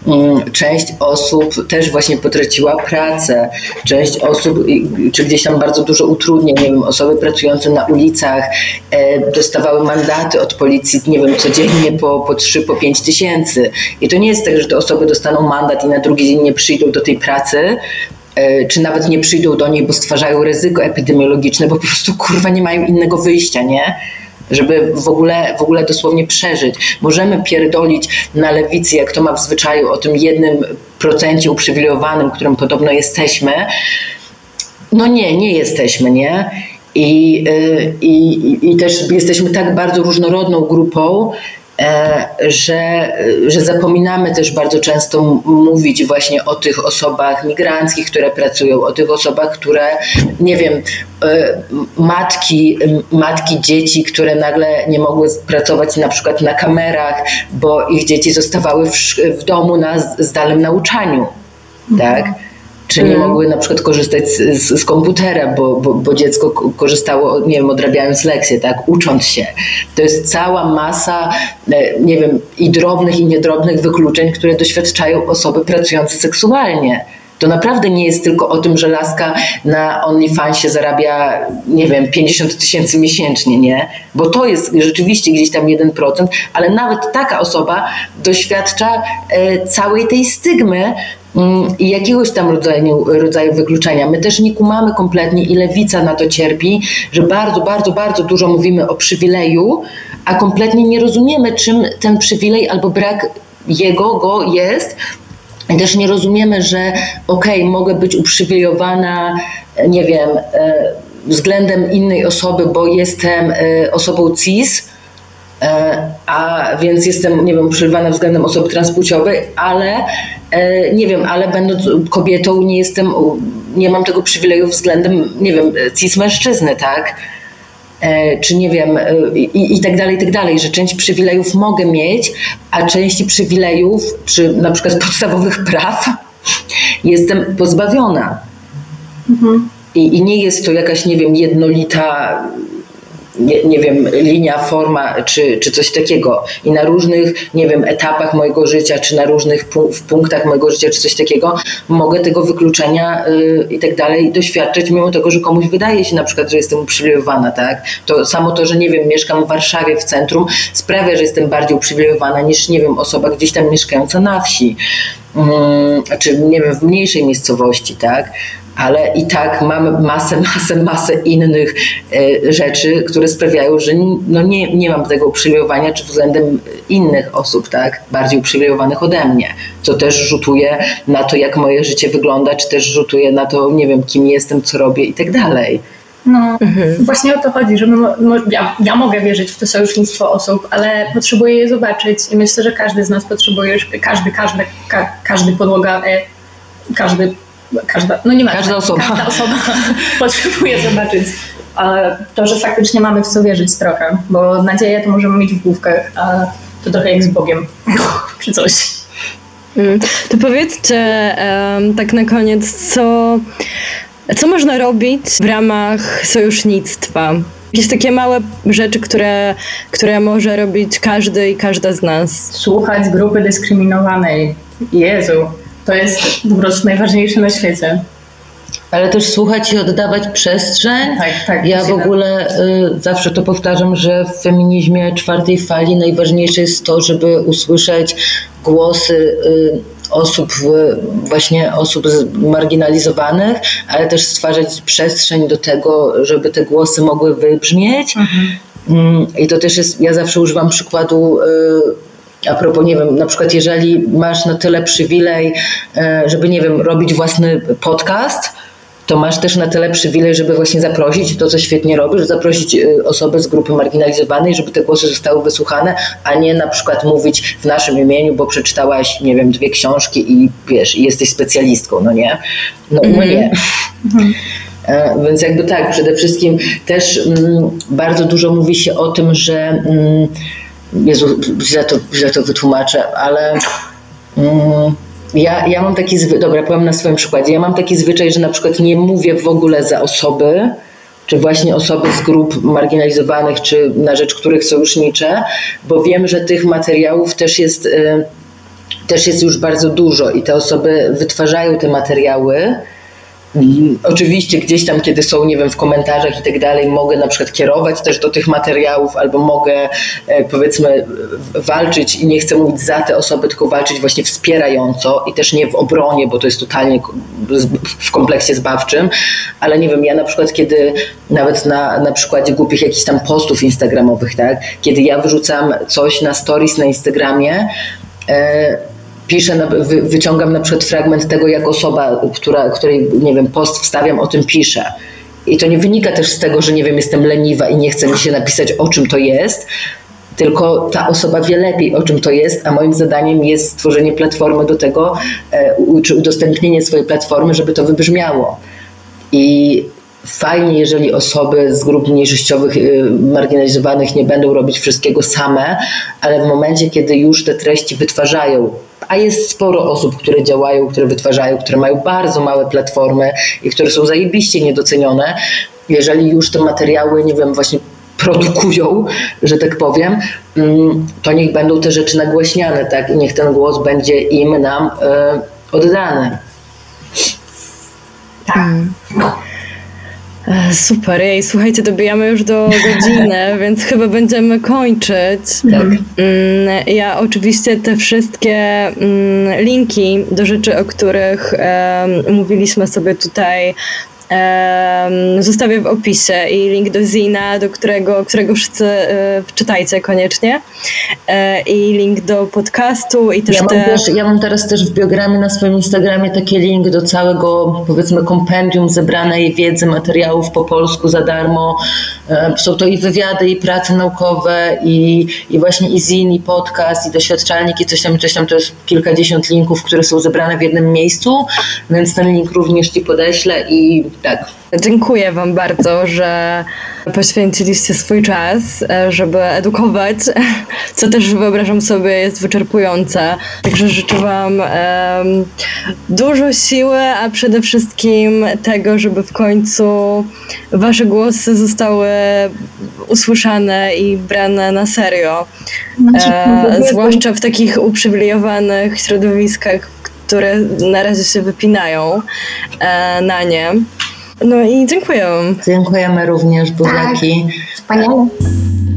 S3: Mm, część osób też właśnie potraciła pracę, część osób, czy gdzieś tam bardzo dużo utrudnień, nie wiem, osoby pracujące na ulicach e, dostawały mandaty od policji, nie wiem, codziennie po, po 3, po 5 tysięcy. I to nie jest tak, że te osoby dostaną mandat i na drugi dzień nie przyjdą do tej pracy, e, czy nawet nie przyjdą do niej, bo stwarzają ryzyko epidemiologiczne, bo po prostu kurwa nie mają innego wyjścia, nie? Żeby w ogóle, w ogóle dosłownie przeżyć. Możemy pierdolić na lewicy, jak to ma w zwyczaju, o tym jednym procencie uprzywilejowanym, którym podobno jesteśmy. No nie, nie jesteśmy, nie? I, y, i, I też jesteśmy tak bardzo różnorodną grupą, że, że zapominamy też bardzo często mówić właśnie o tych osobach migranckich, które pracują, o tych osobach, które, nie wiem, e, matki, matki dzieci, które nagle nie mogły pracować na przykład na kamerach, bo ich dzieci zostawały w, w domu na zdalnym nauczaniu. Tak? Czy nie mhm. mogły na przykład korzystać z, z, z komputera, bo, bo, bo, dziecko korzystało, nie wiem, odrabiając lekcje, tak, ucząc się. To jest cała masa, e, nie wiem, i drobnych, i niedrobnych wykluczeń, które doświadczają osoby pracujące seksualnie. To naprawdę nie jest tylko o tym, że laska na OnlyFansie zarabia, nie wiem, 50 tysięcy miesięcznie, nie? Bo to jest rzeczywiście gdzieś tam 1%, ale nawet taka osoba doświadcza e, całej tej stygmy, Mm, i jakiegoś tam rodzaju, rodzaju wykluczenia. My też nie kumamy kompletnie i lewica na to cierpi, że bardzo, bardzo, bardzo dużo mówimy o przywileju, a kompletnie nie rozumiemy, czym ten przywilej albo brak jego, go jest. Też nie rozumiemy, że okej, okay, mogę być uprzywilejowana, nie wiem, e, względem innej osoby, bo jestem e, osobą cis, e, a więc jestem, nie wiem, uprzywilejowana względem osoby transpłciowej, ale nie wiem, ale będąc kobietą nie jestem, nie mam tego przywileju względem, nie wiem, cis mężczyzny, tak? E, czy nie wiem, e, i, i tak dalej, i tak dalej, że część przywilejów mogę mieć, a części przywilejów, czy na przykład podstawowych praw jestem pozbawiona. Mhm. I, I nie jest to jakaś, nie wiem, jednolita nie, nie wiem, linia, forma czy, czy coś takiego. I na różnych, nie wiem, etapach mojego życia, czy na różnych w punktach mojego życia, czy coś takiego, mogę tego wykluczenia y, i tak dalej doświadczyć, mimo tego, że komuś wydaje się na przykład, że jestem uprzywilejowana, tak? To samo to, że nie wiem, mieszkam w Warszawie, w centrum, sprawia, że jestem bardziej uprzywilejowana niż, nie wiem, osoba gdzieś tam mieszkająca na wsi. Hmm, czy nie wiem, w mniejszej miejscowości, tak? Ale i tak mamy masę, masę, masę innych e, rzeczy, które sprawiają, że no nie, nie mam tego uprzywilejowania czy względem innych osób, tak, bardziej uprzywilejowanych ode mnie, co też rzutuje na to, jak moje życie wygląda, czy też rzutuje na to, nie wiem, kim jestem, co robię i tak dalej.
S4: No, mhm. właśnie o to chodzi, że my, ja, ja, mogę wierzyć w to sojusznictwo osób, ale potrzebuję je zobaczyć i myślę, że każdy z nas potrzebuje, każdy, każdy, ka, każdy podłoga, e, każdy każda, no nie ma,
S3: każda osoba,
S4: każda osoba potrzebuje zobaczyć to, że faktycznie mamy w co wierzyć trochę, bo nadzieję to możemy mieć w główkach, a to trochę jak z Bogiem, czy coś.
S2: Mm. To powiedzcie tak na koniec, co, co można robić w ramach sojusznictwa? Jakieś takie małe rzeczy, które, które może robić każdy i każda z nas.
S4: Słuchać grupy dyskryminowanej. Jezu, to jest po prostu najważniejsze na świecie.
S3: Ale też słuchać i oddawać przestrzeń.
S4: Tak, tak.
S3: Ja w ogóle y, zawsze to powtarzam, że w feminizmie czwartej fali najważniejsze jest to, żeby usłyszeć głosy y, osób, właśnie osób marginalizowanych, ale też stwarzać przestrzeń do tego, żeby te głosy mogły wybrzmieć. Mhm. Mm, I to też jest, ja zawsze używam przykładu y, a propos, nie wiem, na przykład jeżeli masz na tyle przywilej, e, żeby, nie wiem, robić własny podcast, to masz też na tyle przywilej, żeby właśnie zaprosić, to co świetnie robisz, zaprosić e, osoby z grupy marginalizowanej, żeby te głosy zostały wysłuchane, a nie na przykład mówić w naszym imieniu, bo przeczytałaś, nie wiem, dwie książki i wiesz, jesteś specjalistką, no nie? No, mm nie. Mm -hmm. Więc jakby tak, przede wszystkim też mm, bardzo dużo mówi się o tym, że mm, Jezu, źle to, źle to wytłumaczę, ale mm, ja, ja mam taki zwyczaj, dobra, powiem na swoim przykładzie, ja mam taki zwyczaj, że na przykład nie mówię w ogóle za osoby, czy właśnie osoby z grup marginalizowanych, czy na rzecz których sojuszniczę, bo wiem, że tych materiałów też jest, y, też jest już bardzo dużo i te osoby wytwarzają te materiały Oczywiście gdzieś tam, kiedy są, nie wiem, w komentarzach i tak dalej, mogę na przykład kierować też do tych materiałów, albo mogę e, powiedzmy walczyć i nie chcę mówić za te osoby, tylko walczyć właśnie wspierająco i też nie w obronie, bo to jest totalnie w kompleksie zbawczym, ale nie wiem, ja na przykład kiedy nawet na, na przykładzie głupich jakichś tam postów instagramowych, tak, kiedy ja wyrzucam coś na stories na Instagramie, e, piszę, wyciągam na przykład fragment tego, jak osoba, która, której, nie wiem, post wstawiam, o tym pisze. I to nie wynika też z tego, że nie wiem, jestem leniwa i nie chce mi się napisać, o czym to jest, tylko ta osoba wie lepiej, o czym to jest, a moim zadaniem jest stworzenie platformy do tego, e, czy udostępnienie swojej platformy, żeby to wybrzmiało. I fajnie, jeżeli osoby z grup mniejszościowych, y, marginalizowanych nie będą robić wszystkiego same, ale w momencie, kiedy już te treści wytwarzają, a jest sporo osób, które działają, które wytwarzają, które mają bardzo małe platformy i które są zajebiście niedocenione, jeżeli już te materiały, nie wiem, właśnie produkują, że tak powiem, mm, to niech będą te rzeczy nagłaśniane, tak? I niech ten głos będzie im, nam y, oddany.
S4: Tak.
S2: E, Super, jej, słuchajcie, dobijamy już do godziny, więc chyba będziemy kończyć.
S3: Tak.
S2: Mm, Ja oczywiście te wszystkie mm, linki do rzeczy, o których mówiliśmy sobie tutaj, zostawię w opisie i link do Zina, do którego, którego wszyscy e, czytajcie koniecznie E, i link do podcastu i też
S3: Ja mam,
S2: te...
S3: też, ja mam teraz też w biogramie na swoim Instagramie taki link do całego, powiedzmy, kompendium zebranej wiedzy, materiałów po polsku za darmo. E, Są to i wywiady, i prace naukowe, i, i właśnie i zin, i podcast, i doświadczalnik, i coś tam, i coś tam. To jest kilkadziesiąt linków, które są zebrane w jednym miejscu, więc ten link również Ci podeślę i tak.
S2: Dziękuję Wam bardzo, że poświęciliście swój czas, e, żeby edukować, co też wyobrażam sobie jest wyczerpujące. Także życzę Wam em, dużo siły, a przede wszystkim tego, żeby w końcu Wasze głosy zostały usłyszane i brane na serio. E, zwłaszcza w takich uprzywilejowanych środowiskach, które na razie się wypinają e, na nie. No i dziękuję.
S3: Dziękujemy również, buziaki.
S4: Wspaniale.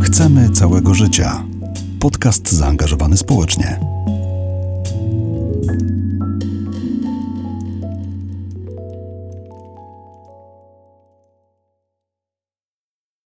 S1: Chcemy całego życia. Podcast zaangażowany społecznie.